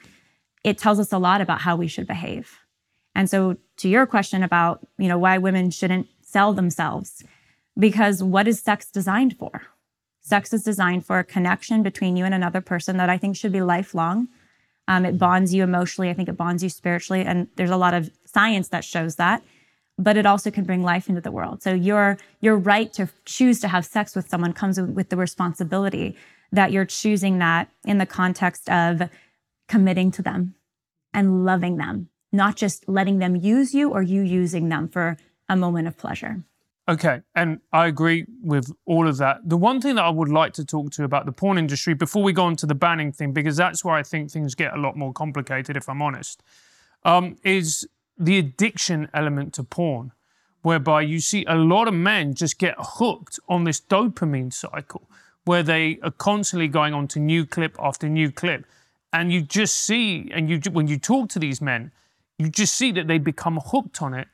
It tells us a lot about how we should behave. And so to your question about, you know, why women shouldn't sell themselves, because what is sex designed for? Sex is designed for a connection between you and another person that I think should be lifelong. Um, it bonds you emotionally. I think it bonds you spiritually. And there's a lot of science that shows that. But it also can bring life into the world. So your your right to choose to have sex with someone comes with the responsibility that you're choosing that in the context of committing to them and loving them, not just letting them use you or you using them for a moment of pleasure. Okay, and I agree with all of that. The one thing that I would like to talk to about the porn industry before we go on to the banning thing, because that's where I think things get a lot more complicated, if I'm honest, um, is the addiction element to porn, whereby you see a lot of men just get hooked on this dopamine cycle, where they are constantly going on to new clip after new clip, and you just see, and you when you talk to these men, you just see that they become hooked on it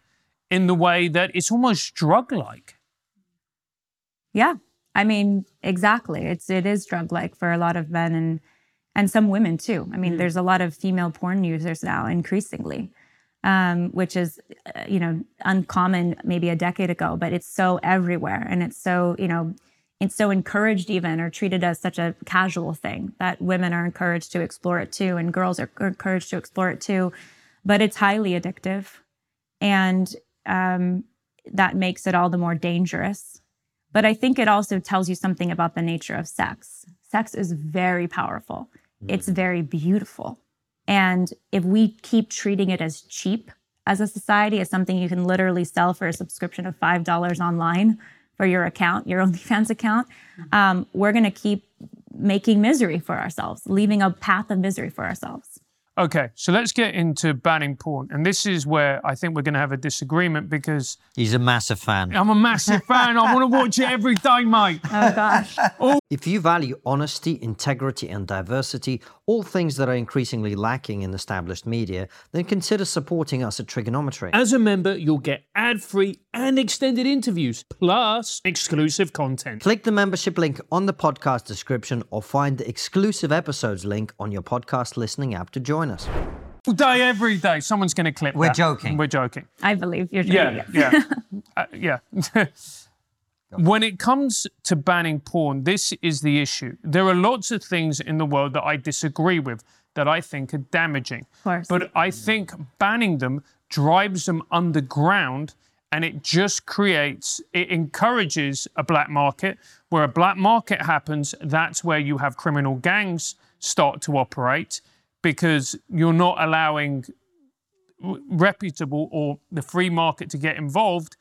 in the way that it's almost drug-like. Yeah. I mean, exactly. It's it is drug like for a lot of men and and some women too. I mean, there's a lot of female porn users now increasingly. Um, which is, uh, you know, uncommon maybe a decade ago, but it's so everywhere, and it's so, you know, it's so encouraged even or treated as such a casual thing that women are encouraged to explore it too, and girls are encouraged to explore it too. But it's highly addictive, and um, that makes it all the more dangerous. But I think it also tells you something about the nature of sex. Sex is very powerful, it's very beautiful. And if we keep treating it as cheap as a society, as something you can literally sell for a subscription of $5 online for your account, your OnlyFans account, um, we're going to keep making misery for ourselves, leaving a path of misery for ourselves. Okay, so let's get into banning porn. And this is where I think we're going to have a disagreement because He's a massive fan. I'm a massive fan. I want to watch it every day, mate. Oh, gosh. If you value honesty, integrity, and diversity, all things that are increasingly lacking in established media, then consider supporting us at TRIGGERnometry. As a member, you'll get ad free and extended interviews, plus exclusive content. Click the membership link on the podcast description or find the exclusive episodes link on your podcast listening app to join us. All day, every day. Someone's going to clip We're that. joking. We're joking. I believe you're joking. Yeah, yeah, uh, yeah. when it comes to banning porn, this is the issue. There are lots of things in the world that I disagree with that I think are damaging. Of course. But I think banning them drives them underground and it just creates, it encourages a black market. Where a black market happens, that's where you have criminal gangs start to operate because you're not allowing reputable or the free market to get involved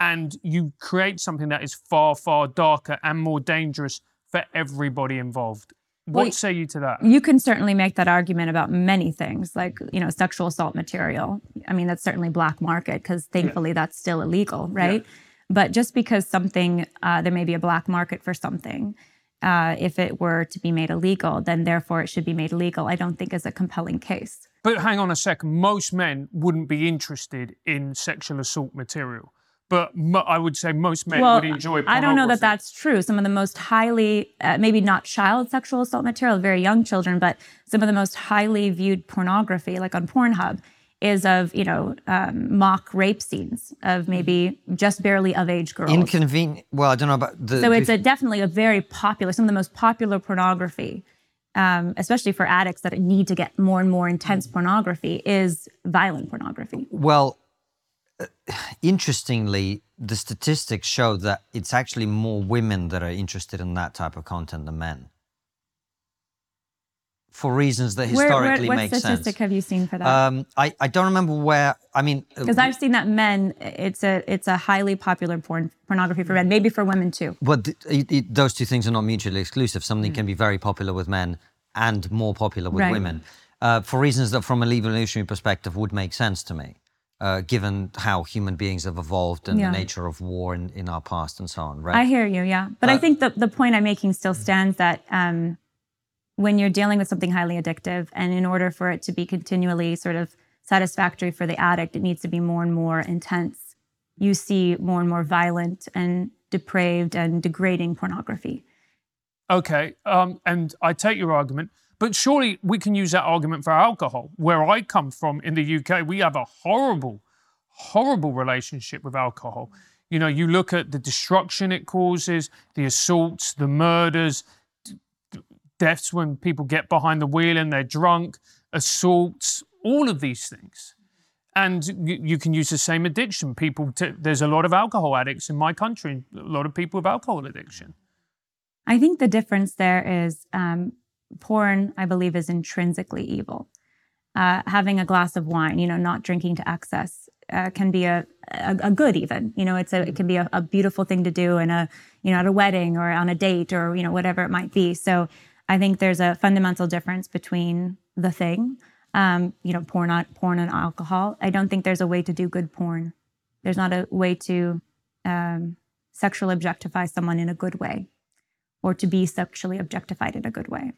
and you create something that is far far darker and more dangerous for everybody involved what Well, say you to that You can certainly make that argument about many things, like you know, sexual assault material. I mean, that's certainly black market because thankfully that's still illegal, right? But just because something, uh, there may be a black market for something, uh, if it were to be made illegal, then therefore it should be made legal, I don't think is a compelling case. But hang on a second. Most men wouldn't be interested in sexual assault material. But mo- I would say most men well, would enjoy I don't know that that's true. Some of the most highly, uh, maybe not child sexual assault material, very young children, but some of the most highly viewed pornography, like on Pornhub, is of you know um, mock rape scenes of maybe just barely of age girls. Inconvenient. Well, I don't know about the. so it's a, definitely a very popular, some of the most popular pornography, um, especially for addicts that need to get more and more intense pornography, is violent pornography. Well, uh, interestingly, the statistics show that it's actually more women that are interested in that type of content than men. For reasons that Where, where, historically what statistic have you seen for that? Um, I, I don't remember where. I mean, uh, Because I've seen that men, it's a it's a highly popular porn pornography for men, maybe for women too. But th- it, it, those two things are not mutually exclusive. Something can be very popular with men and more popular with Right. women, uh, for reasons that, from an evolutionary perspective, would make sense to me, uh, given how human beings have evolved and Yeah. the nature of war in, in our past and so on. Right? I hear you, yeah. But I Uh, think the, the point I'm making still stands that um, when you're dealing with something highly addictive, and in order for it to be continually sort of satisfactory for the addict, it needs to be more and more intense. You see more and more violent and depraved and degrading pornography. Okay, um, and I take your argument, but surely we can use that argument for alcohol. Where I come from in the UK, we have a horrible, horrible relationship with alcohol. You know, you look at the destruction it causes, the assaults, the murders, deaths when people get behind the wheel and they're drunk, assaults, all of these things. And you, can use the same addiction. People, t- there's a lot of alcohol addicts in my country, a lot of people with alcohol addiction. I think the difference there is um, porn, I believe, is intrinsically evil. Uh, having a glass of wine, you know, not drinking to excess, uh, can be a, a, a good even. You know, it's a it can be a, a beautiful thing to do in a you know at a wedding or on a date or you know whatever it might be. So I think there's a fundamental difference between the thing, um, you know, porn, porn and alcohol. I don't think there's a way to do good porn. There's not a way to um, sexually objectify someone in a good way or to be sexually objectified in a good way.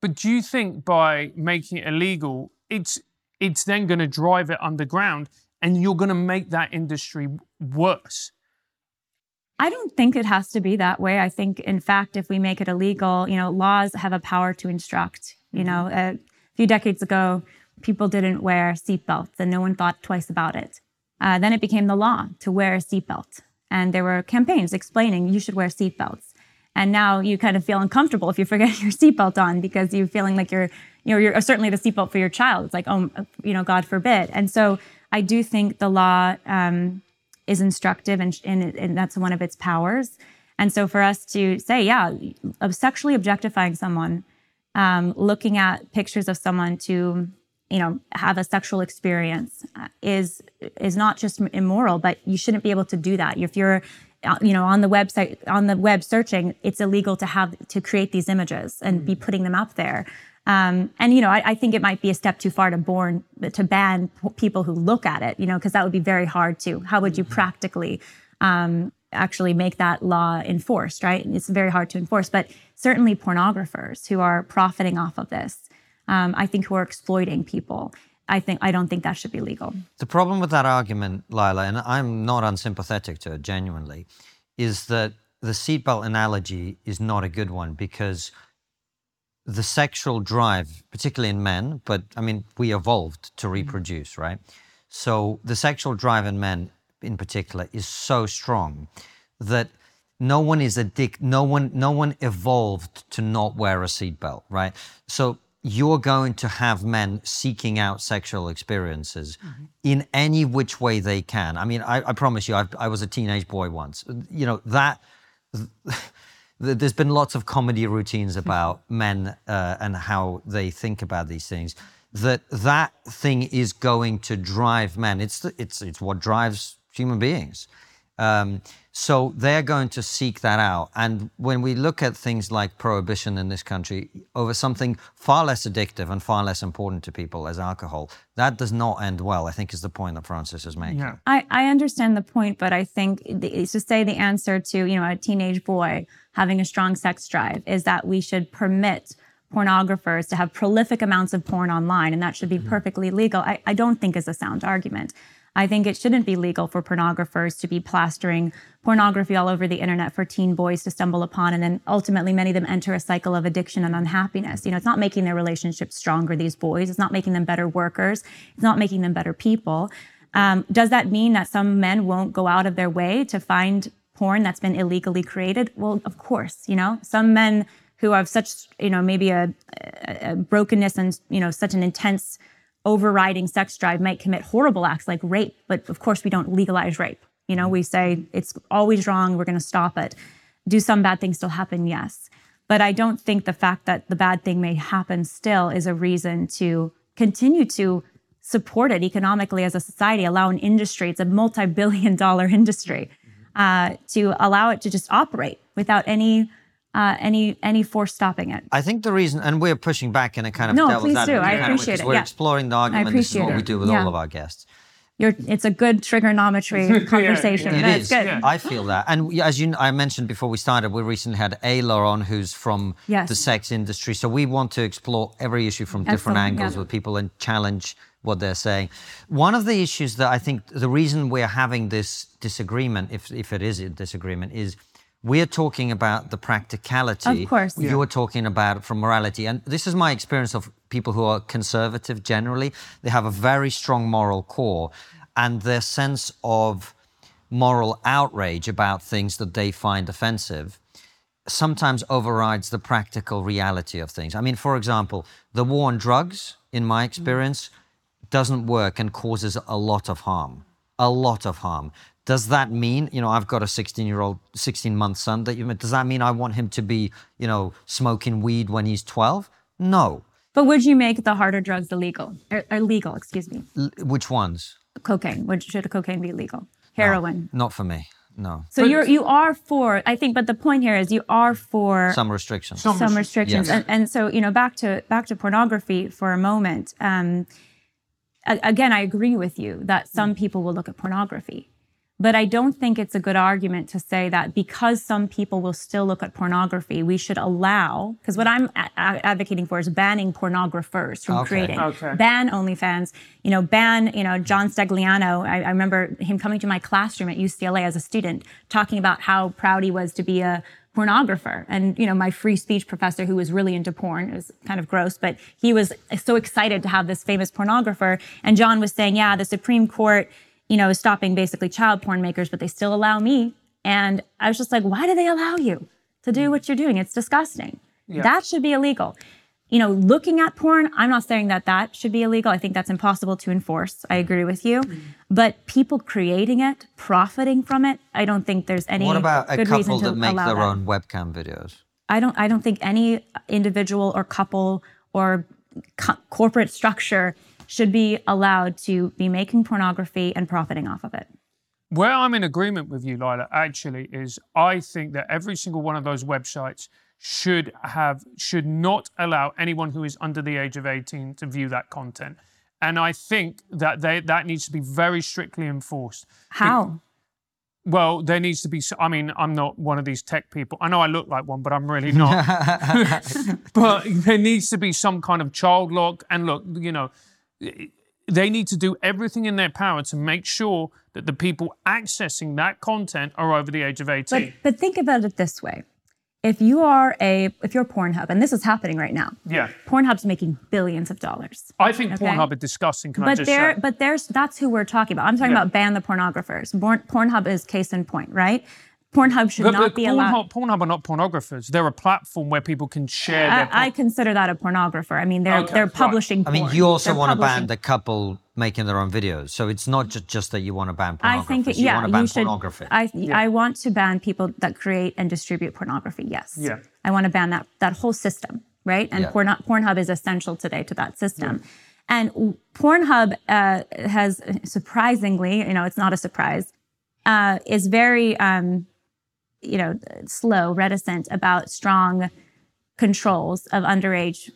But do you think by making it illegal, it's it's then going to drive it underground, and you're going to make that industry worse? I don't think it has to be that way. I think, in fact, if we make it illegal, you know, laws have a power to instruct. You know, a few decades ago, people didn't wear seatbelts and no one thought twice about it. Uh, then it became the law to wear a seatbelt. And there were campaigns explaining you should wear seatbelts. And now you kind of feel uncomfortable if you forget your seatbelt on because you're feeling like you're, you know, you're certainly the seatbelt for your child. It's like, oh, you know, God forbid. And so I do think the law um, is instructive and, and, and that's one of its powers. And so for us to say, yeah, sexually objectifying someone, um, looking at pictures of someone to, you know, have a sexual experience uh, is is not just immoral, but you shouldn't be able to do that. If you're, uh, you know, on the website on the web searching, it's illegal to have to create these images and be putting them up there. Um, and you know, I, I think it might be a step too far to born to ban people who look at it. You know, because that would be very hard to. How would you practically um, actually make that law enforced? Right? It's very hard to enforce. But certainly, pornographers who are profiting off of this, um, I think, who are exploiting people. I think I don't think that should be legal. The problem with that argument, Lila, and I'm not unsympathetic to it genuinely, is that the seatbelt analogy is not a good one because the sexual drive, particularly in men, but I mean, we evolved to mm-hmm. reproduce, right? So the sexual drive in men in particular is so strong that no one is addict no one no one evolved to not wear a seatbelt, right? So you're going to have men seeking out sexual experiences mm-hmm. in any which way they can. I mean, I, I promise you, I've, I was a teenage boy once. You know that there's been lots of comedy routines about men uh, and how they think about these things. That that thing is going to drive men. It's the, it's it's what drives human beings. Um, So they're going to seek that out. And when we look at things like prohibition in this country over something far less addictive and far less important to people as alcohol, that does not end well, I think is the point that Francis is making. Yeah. I, I understand the point, but I think it's to say the answer to, you know, a teenage boy having a strong sex drive is that we should permit pornographers to have prolific amounts of porn online and that should be perfectly legal. I, I don't think is a sound argument. I think it shouldn't be legal for pornographers to be plastering pornography all over the internet for teen boys to stumble upon. And then ultimately, many of them enter a cycle of addiction and unhappiness. You know, it's not making their relationships stronger, these boys. It's not making them better workers. It's not making them better people. Um, does that mean that some men won't go out of their way to find porn that's been illegally created? Well, of course, you know, some men who have such, you know, maybe a, a brokenness and, you know, such an intense overriding sex drive might commit horrible acts like rape, but of course we don't legalize rape. You know, we say it's always wrong, we're going to stop it. Do some bad things still happen? Yes. But I don't think the fact that the bad thing may happen still is a reason to continue to support it economically as a society, allow an industry, it's a multi billion dollar industry, uh, to allow it to just operate without any uh, any any force stopping it. I think the reason, and we're pushing back in a kind of No, devil's please do. I kind of way, it, We're yeah. exploring the argument. This is appreciate what we do with Yeah. all of our guests. You're, it's a good TRIGGERnometry conversation. It That's is. good. I feel that. And as you, I mentioned before we started, we recently had Aella on, who's from Yes. the sex industry. So we want to explore every issue from different angles yeah. with people and challenge what they're saying. One of the issues that I think the reason we're having this disagreement, if if it is a disagreement, is we're talking about the practicality. Of course. Yeah. You're talking about it from morality. And this is my experience of people who are conservative generally. They have a very strong moral core, and their sense of moral outrage about things that they find offensive sometimes overrides the practical reality of things. I mean, for example, the war on drugs, in my mm-hmm. experience, doesn't work and causes a lot of harm. A lot of harm. Does that mean, you know, I've got a 16 year old, 16 month son that you does that mean I want him to be, you know, smoking weed when he's 12? No. But would you make the harder drugs illegal? Or, or legal, excuse me. L- which ones? Cocaine. Would should cocaine be legal? Heroin. Not for me. No. So you're you are for I think, but the point here is you are for Some restrictions. Some- some restrictions, Yes. and, and so you know back to back to pornography for a moment. Um, a- again, I agree with you that some mm. people will look at pornography, but I don't think it's a good argument to say that because some people will still look at pornography, we should allow. Because what I'm a- a- advocating for is banning pornographers from Okay. creating. Okay. Ban OnlyFans. You know, ban. You know, John Stagliano. I, I remember him coming to my classroom at UCLA as a student, talking about how proud he was to be a pornographer. And, you know, my free speech professor who was really into porn, it was kind of gross, but he was so excited to have this famous pornographer. And John was saying, yeah, the Supreme Court, you know, is stopping basically child porn makers, but they still allow me. And I was just like, why do they allow you to do mm. what you're doing? It's disgusting. That should be illegal. You know, looking at porn, I'm not saying that that should be illegal. I think that's impossible to enforce. I agree with you. Mm. But people creating it, profiting from it, I don't think there's any What about a good couple that make their that. own webcam videos? I don't I don't think any individual or couple or co- corporate structure should be allowed to be making pornography and profiting off of it. Where I'm in agreement with you, Lila, actually, is I think that every single one of those websites should have should not allow anyone who is under the age of 18 to view that content. And I think that they, that needs to be very strictly enforced. How? Well, there needs to be. I mean, I'm not one of these tech people. I know I look like one, but I'm really not. but there needs to be some kind of child lock. And look, you know, they need to do everything in their power to make sure that the people accessing that content are over the age of 18. But but think about it this way. If you are a if you're Pornhub, and this is happening right now, yeah, Pornhub's making billions of dollars. I think Okay. Pornhub is disgusting. Can I But there, but there's that's who we're talking about. I'm talking Yeah. about ban the pornographers. Pornhub is case in point, right? Pornhub should But, not but be allowed. Pornhub, Pornhub are not pornographers. They're a platform where people can share their. I, I consider that a pornographer. I mean, they're Okay, they're right. publishing. I mean, you also They're want to ban the couple making their own videos. So it's not just, just that you want to ban I think you yeah, want to ban you should. pornography. I I want to ban people that create and distribute pornography. Yes. Yeah. I want to ban that that whole system, right? And Yeah. porn, Pornhub is essential today to that system. And Pornhub uh, has surprisingly, you know, it's not a surprise, uh, is very, um, you know, slow, reticent about strong controls of underage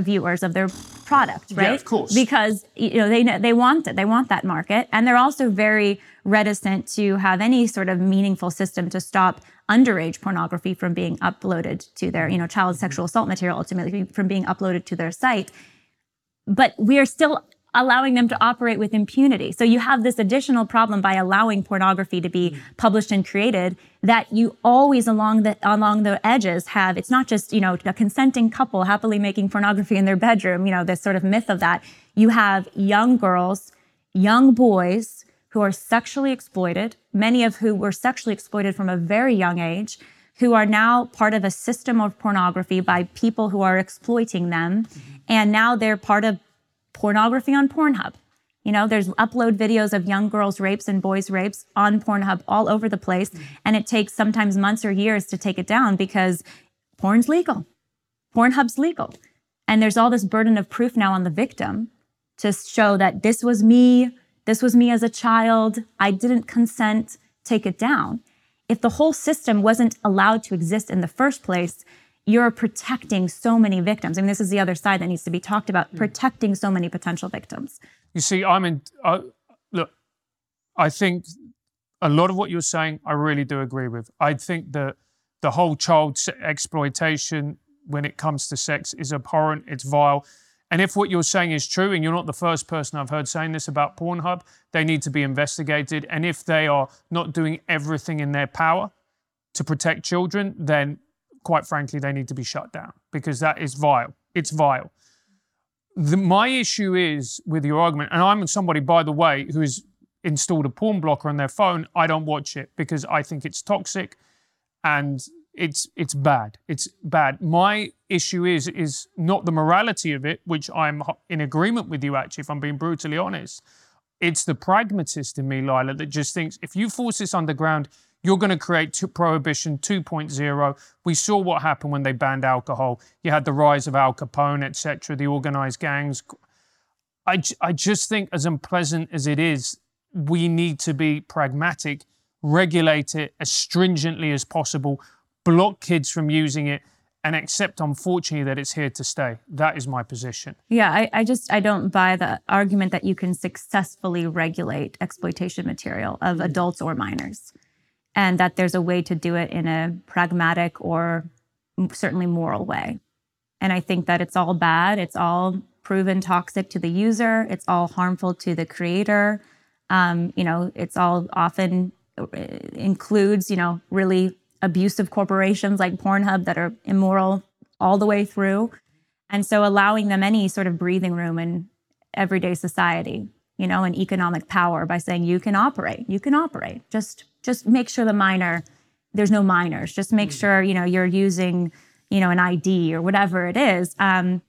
viewers of their product, right? Yeah, of course. Because you know they they want it, they want that market, and they're also very reticent to have any sort of meaningful system to stop underage pornography from being uploaded to their, you know, child mm-hmm. sexual assault material ultimately from being uploaded to their site. But we are still allowing them to operate with impunity. So you have this additional problem by allowing pornography to be mm. published and created that you always along the along the edges have it's not just, you know, a consenting couple happily making pornography in their bedroom, you know, this sort of myth of that. You have young girls, young boys who are sexually exploited, many of who were sexually exploited from a very young age, who are now part of a system of pornography by people who are exploiting them. Mm-hmm. And now they're part of pornography on Pornhub. You know, there's upload videos of young girls' rapes and boys' rapes on Pornhub all over the place. And it takes sometimes months or years to take it down because porn's legal. Pornhub's legal. And there's all this burden of proof now on the victim to show that this was me, this was me as a child, I didn't consent, take it down. If the whole system wasn't allowed to exist in the first place, you're protecting so many victims. I mean, this is the other side that needs to be talked about protecting so many potential victims. You see, I'm in. Uh, look, I think a lot of what you're saying, I really do agree with. I think that the whole child exploitation when it comes to sex is abhorrent, it's vile. And if what you're saying is true, and you're not the first person I've heard saying this about Pornhub, they need to be investigated. And if they are not doing everything in their power to protect children, then quite frankly, they need to be shut down because that is vile. It's vile. The, my issue is with your argument, and I'm somebody, by the way, who has installed a porn blocker on their phone. I don't watch it because I think it's toxic and it's it's bad. It's bad. My issue is is not the morality of it, which I'm in agreement with you. Actually, if I'm being brutally honest, it's the pragmatist in me, Lila, that just thinks if you force this underground, you're going to create prohibition 2.0. We saw what happened when they banned alcohol. You had the rise of Al Capone, etc., the organized gangs. I, I just think, as unpleasant as it is, we need to be pragmatic, regulate it as stringently as possible, block kids from using it, and accept, unfortunately, that it's here to stay. That is my position. Yeah, I, I just I don't buy the argument that you can successfully regulate exploitation material of adults or minors and that there's a way to do it in a pragmatic or certainly moral way. And I think that it's all bad. It's all proven toxic to the user. It's all harmful to the creator. Um, you know, it's all often uh, includes, you know, really abusive corporations like Pornhub that are immoral all the way through. And so allowing them any sort of breathing room in everyday society, you know, and economic power by saying you can operate, you can operate. Just just make sure the minor there's no minors just make mm. sure you know you're using you know an id or whatever it is um,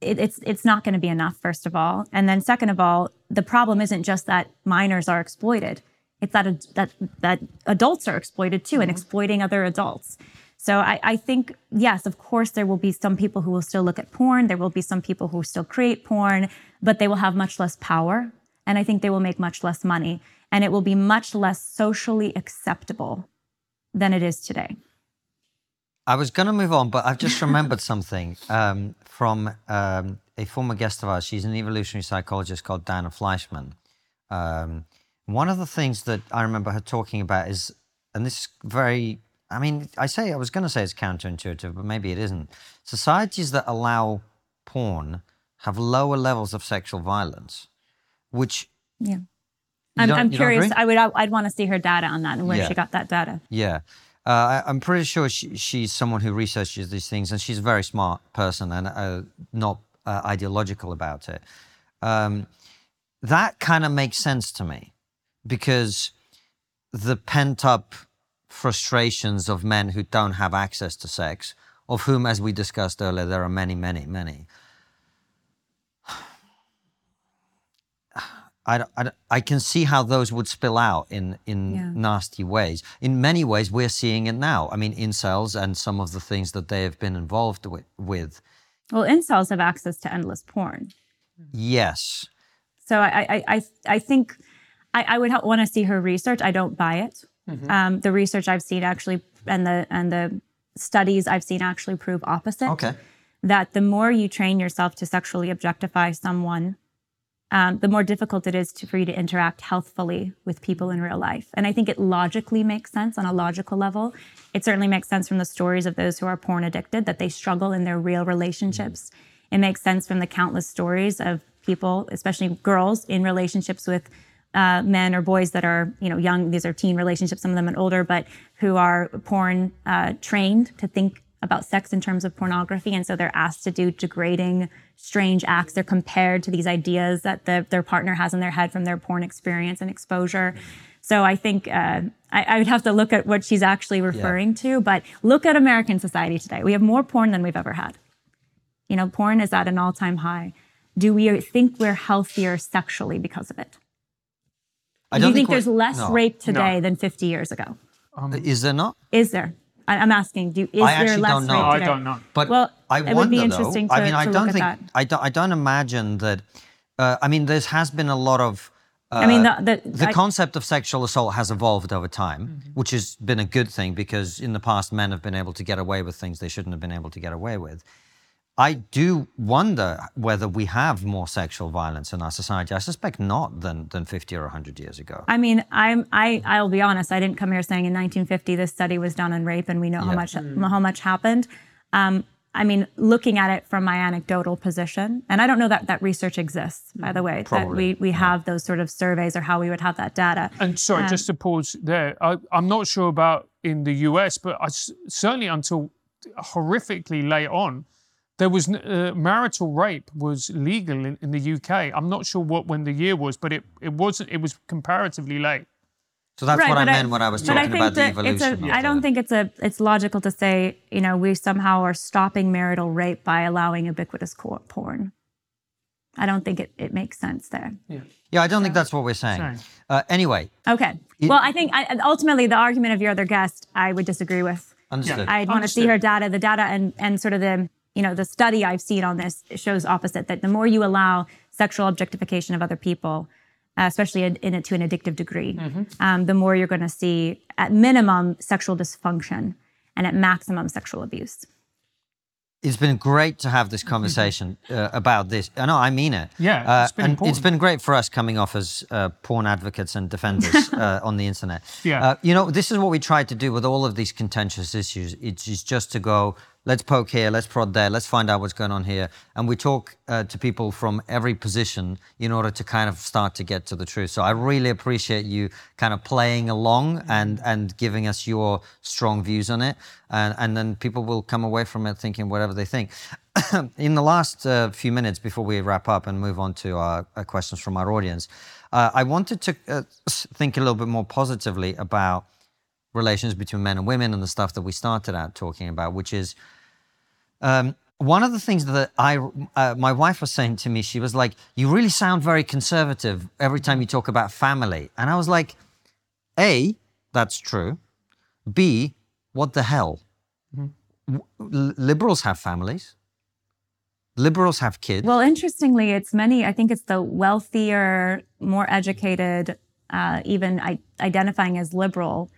it, it's it's not going to be enough first of all and then second of all the problem isn't just that minors are exploited it's that that that adults are exploited too and mm-hmm. exploiting other adults so I, I think yes of course there will be some people who will still look at porn there will be some people who still create porn but they will have much less power and i think they will make much less money and it will be much less socially acceptable than it is today. I was going to move on, but I've just remembered something um, from um, a former guest of ours. She's an evolutionary psychologist called Diana Fleischman. Um, one of the things that I remember her talking about is, and this is very, I mean, I say, I was going to say it's counterintuitive, but maybe it isn't. Societies that allow porn have lower levels of sexual violence, which yeah. I'm, I'm curious. I would. I'd want to see her data on that and where yeah. she got that data. Yeah, uh, I, am pretty sure she, she's someone who researches these things, and she's a very smart person and uh, not uh, ideological about it. Um, that kind of makes sense to me because the pent up frustrations of men who don't have access to sex, of whom, as we discussed earlier, there are many, many, many. I, I, I can see how those would spill out in, in yeah. nasty ways. In many ways, we're seeing it now. I mean, incels and some of the things that they have been involved with. with. Well, incels have access to endless porn. Yes. So I, I, I, I think I, I would want to see her research. I don't buy it. Um, the research I've seen actually, and the and the studies I've seen actually prove opposite. Okay. That the more you train yourself to sexually objectify someone, um, the more difficult it is to, for you to interact healthfully with people in real life. And I think it logically makes sense on a logical level. It certainly makes sense from the stories of those who are porn addicted that they struggle in their real relationships. It makes sense from the countless stories of people, especially girls, in relationships with uh, men or boys that are, you know, young. These are teen relationships. Some of them are older, but who are porn uh, trained to think about sex in terms of pornography, and so they're asked to do degrading, strange acts. They're compared to these ideas that the, their partner has in their head from their porn experience and exposure. So I think uh, I, I would have to look at what she's actually referring to, but look at American society today. We have more porn than we've ever had. You know, porn is at an all-time high. Do we think we're healthier sexually because of it? I Do you think we're- there's less no. rape today than 50 years ago? Is there not? Is there? I, I'm asking. Do is I there actually less don't know. rape I don't know. But Well, I it would wonder be though. interesting I mean, I to don't look think at that. I don't. I don't imagine that. Uh, I mean, there has been a lot of. Uh, I mean, the- the- the I- concept of sexual assault has evolved over time, Mm-hmm. which has been a good thing because in the past men have been able to get away with things they shouldn't have been able to get away with. I do wonder whether we have more sexual violence in our society. I suspect not than than 50 or 100 years ago. I mean, I'm I I'll be honest. I didn't come here saying in 1950 this study was done on rape, and we know how Yeah. much how much happened. Um, I mean, looking at it from my anecdotal position, and I don't know that that research exists, by the way. That Probably, we we have those sort of surveys or how we would have that data. And sorry, Um, just to pause there, I, I'm not sure about in the US, but I s certainly until horrifically late on, there was uh, marital rape was legal in, in the UK. I'm not sure what when the year was, but it, it wasn't. It was comparatively late. So that's what I but meant when I was talking think about the evolution. It's a, of I don't the- think it's a it's logical to say you know we somehow are stopping marital rape by allowing ubiquitous porn. I don't think it, it makes sense there. Yeah, I don't think that's what we're saying. Saying. Uh, anyway, Okay. well, I think I, ultimately the argument of your other guest I would disagree with. understood. I'd want to see her data. The data and and sort of the you know the study I've seen on this shows opposite. That the more you allow sexual objectification of other people, uh, especially in, in to an addictive degree, um, the more you're going to see at minimum sexual dysfunction and at maximum sexual abuse. It's been great to have this conversation uh, about this. I know, I mean it. Yeah, Uh, it's been and it's important. been great for us coming off as uh, porn advocates and defenders uh, on the internet. Yeah. Uh, you know, this is what we try to do with all of these contentious issues. It's just- just to go, let's poke here, let's prod there, let's find out what's going on here. And we talk uh, to people from every position in order to kind of start to get to the truth. So I really appreciate you kind of playing along and, and giving us your strong views on it. And, and then people will come away from it thinking whatever they think. in the last uh, few minutes before we wrap up and move on to our, uh questions from our audience, uh, I wanted to uh, think a little bit more positively about relations between men and women and the stuff that we started out talking about, which is um, one of the things that I, uh, my wife was saying to me, she was like, "You really sound very conservative every time you talk about family," and I was like, "A, that's true. B, what the hell? W- l- liberals have families. Liberals have kids. Well, interestingly, it's many. I think it's the wealthier, more educated, uh, even I, identifying as liberal,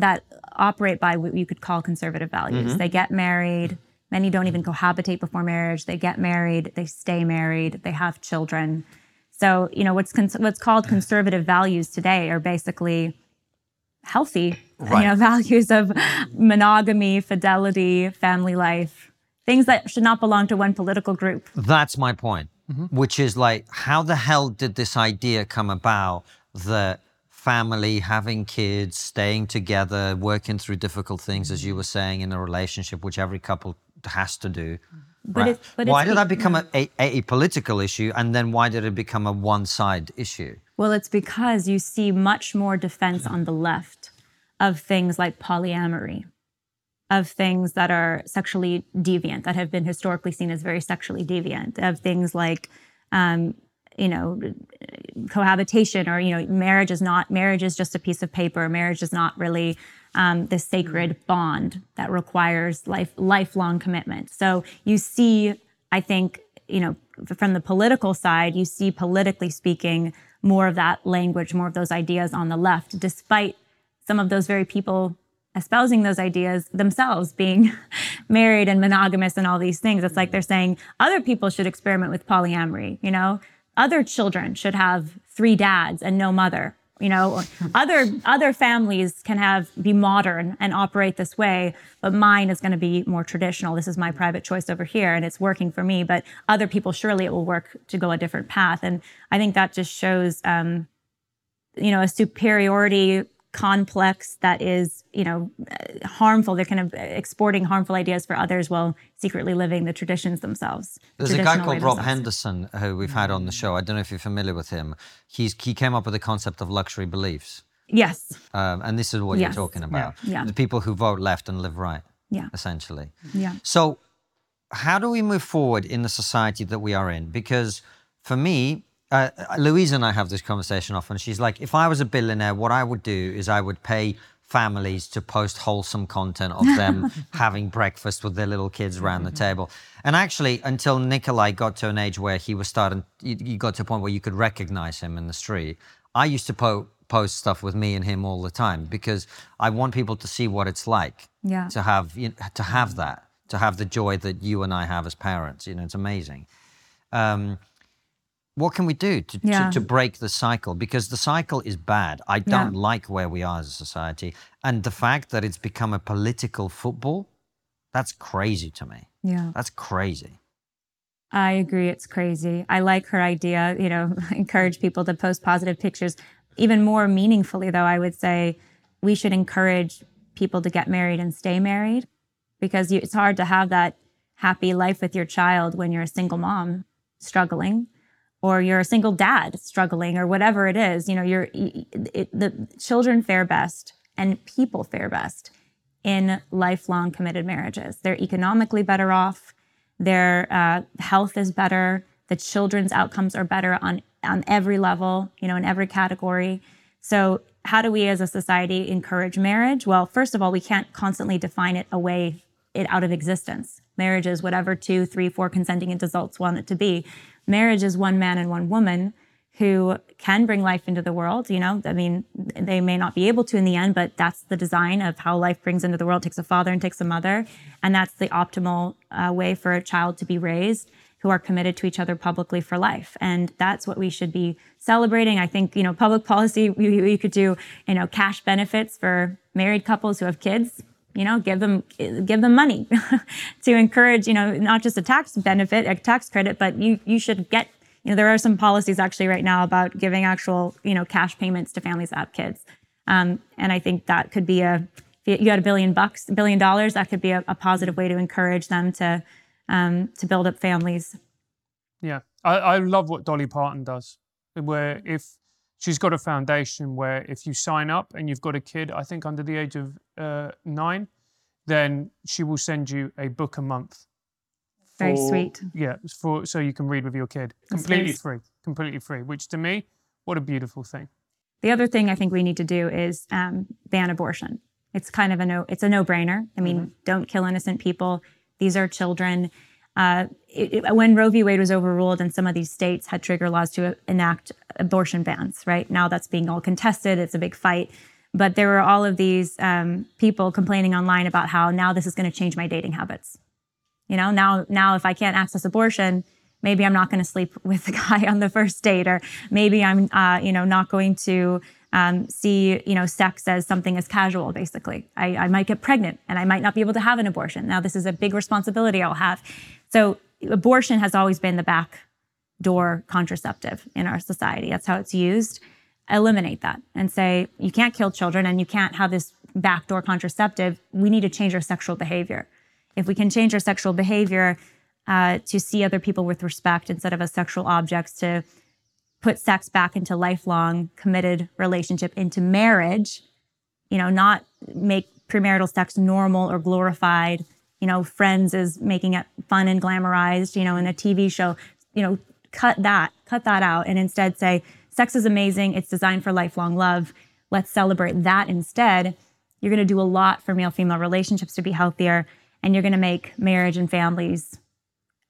that operate by what you could call conservative values. Mm-hmm. They get married. Many don't even cohabitate before marriage. They get married. They stay married. They have children. So you know what's cons- what's called mm-hmm. conservative values today are basically healthy. Right. You know values of monogamy, fidelity, family life, things that should not belong to one political group. That's my point, mm-hmm. which is like, how the hell did this idea come about that family, having kids, staying together, working through difficult things, as you were saying, in a relationship, which every couple has to do? But right? it- but why it's did that become a, a, a political issue, and then why did it become a one-side issue? Well, it's because you see much more defense on the left of things like polyamory, of things that are sexually deviant, that have been historically seen as very sexually deviant, of things like, um, you know, cohabitation or, you know, marriage is not, marriage is just a piece of paper. Marriage is not really um, the sacred bond that requires life, lifelong commitment. So you see, I think, you know, from the political side, you see politically speaking, more of that language, more of those ideas on the left, despite some of those very people espousing those ideas themselves being married and monogamous and all these things. It's like they're saying other people should experiment with polyamory, you know? Other children should have three dads and no mother you know? Other other families can have be modern and operate this way but mine is going to be more traditional. This is my private choice over here and it's working for me but other people surely it will work to go a different path. And i think that just shows um, you know a superiority complex that is, you know, harmful. They're kind of exporting harmful ideas for others while secretly living the traditions themselves. There's a guy called Rob Henderson who we've had on the show. I don't know if you're familiar with him. He's he came up with the concept of luxury beliefs. Yes. Um, and this is what yes. you're talking about. Yeah. yeah. The people who vote left and live right. Yeah. Essentially. Yeah. So how do we move forward in the society that we are in? Because for me, uh, Louise and I have this conversation often. She's like, if I was a billionaire, what I would do is I would pay families to post wholesome content of them having breakfast with their little kids around the table. And actually, until Nikolai got to an age where he was starting, you got to a point where you could recognize him in the street. I used to po- post stuff with me and him all the time because I want people to see what it's like yeah. to have you know, to have that, to have the joy that you and I have as parents. You know, it's amazing. Um, what can we do to, yeah. to, to, break the cycle? Because the cycle is bad. I don't yeah. like where we are as a society. And the fact that it's become a political football, that's crazy to me. Yeah. That's crazy. I agree. It's crazy. I like her idea, you know, encourage people to post positive pictures. Even more meaningfully, though, I would say we should encourage people to get married and stay married because you, it's hard to have that happy life with your child when you're a single mom struggling or you're a single dad struggling or whatever it is you know you're it, the children fare best and people fare best in lifelong committed marriages. They're economically better off. Their uh, health is better. The children's outcomes are better on on every level you know in every category. So how do we as a society encourage marriage? Well first of all we can't constantly define it away it out of existence. Marriage is whatever two three four consenting adults want it to be marriage is one man and one woman who can bring life into the world. You know, I mean, they may not be able to in the end, but that's the design of how life brings into the world. It takes a father and takes a mother, and that's the optimal uh, way for a child to be raised who are committed to each other publicly for life. And that's what we should be celebrating. I think, you know, public policy, you, we could do, you know, cash benefits for married couples who have kids you know give them give them money to encourage you know not just a tax benefit a tax credit but you you should get you know there are some policies actually right now about giving actual you know cash payments to families that have kids. Um, and i think that could be a you had a billion bucks billion dollars that could be a, a positive way to encourage them to um, to build up families. Yeah. I, I love what dolly parton does where if she's got a foundation where if you sign up and you've got a kid, I think under the age of uh, nine, then she will send you a book a month. For, Very sweet. Yeah, for so you can read with your kid completely free, completely free. Which to me, what a beautiful thing. The other thing I think we need to do is um, ban abortion. It's kind of a no. It's a no-brainer. I mean, mm-hmm. don't kill innocent people. These are children. Uh, it, it, when Roe v. Wade was overruled and some of these states had trigger laws to enact abortion bans, right? Now that's being all contested. It's a big fight. But there were all of these um, people complaining online about how now this is going to change my dating habits. You know, now now if I can't access abortion, maybe I'm not going to sleep with the guy on the first date, or maybe I'm, uh, you know, not going to um, see, you know, sex as something as casual. Basically, I, I might get pregnant and I might not be able to have an abortion. Now, this is a big responsibility I'll have. So abortion has always been the back door contraceptive in our society. That's how it's used. Eliminate that and say you can't kill children and you can't have this backdoor contraceptive. We need to change our sexual behavior. If we can change our sexual behavior uh, to see other people with respect instead of as sexual objects, to put sex back into lifelong committed relationship, into marriage, you know, not make premarital sex normal or glorified you know, Friends is making it fun and glamorized, you know, in a TV show, you know, cut that, cut that out and instead say, sex is amazing. It's designed for lifelong love. Let's celebrate that instead. You're going to do a lot for male female relationships to be healthier and you're going to make marriage and families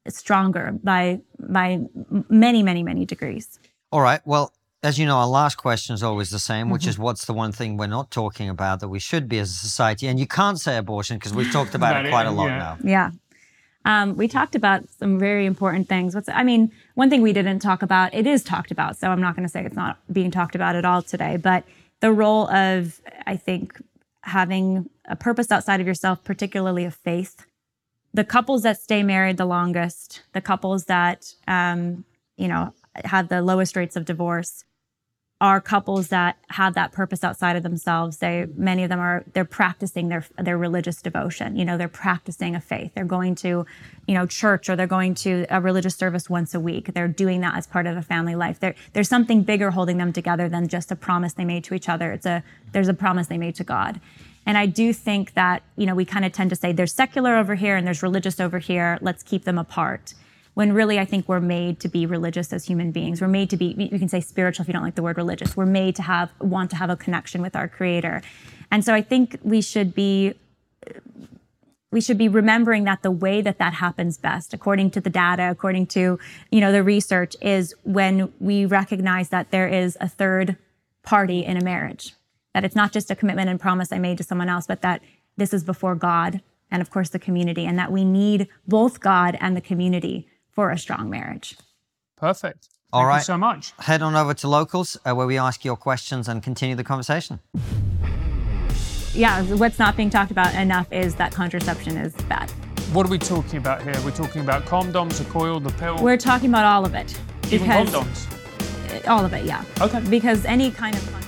stronger by by many many many degrees. All right. Well, As you know, our last question is always the same, which Mm-hmm. is what's the one thing we're not talking about that we should be as a society? And you can't say abortion because we've talked about About it it, quite a lot yeah. now. Yeah. Um, we talked about some very important things. What's, I mean, one thing we didn't talk about, it is talked about. So I'm not going to say it's not being talked about at all today, but the role of, I think, having a purpose outside of yourself, particularly of faith. The couples that stay married the longest, the couples that, um, you know, have the lowest rates of divorce, are couples that have that purpose outside of themselves. They many of them are they're practicing their their religious devotion. You know, they're practicing a faith. They're going to, you know, church or they're going to a religious service once a week. They're doing that as part of a family life. There there's something bigger holding them together than just a promise they made to each other. It's a there's a promise they made to God. And I do think that, you know, we kind of tend to say there's secular over here and there's religious over here. Let's keep them apart when really I think we're made to be religious as human beings. We're made to be, you can say spiritual if you don't like the word religious. We're made to have, want to have a connection with our creator. And so I think we should be, we should be remembering that the way that that happens best, according to the data, according to, you know, the research is when we recognize that there is a third party in a marriage, that it's not just a commitment and promise I made to someone else, but that this is before God and of course the community and that we need both God and the community for a strong marriage. Perfect. All Thank right. you so much. Head on over to Locals uh, where we ask your questions and continue the conversation. Yeah, what's not being talked about enough is that contraception is bad. What are we talking about here? We're talking about condoms, the coil, the pill, We're talking about all of it. even condoms. all of it, yeah. Okay. Because any kind of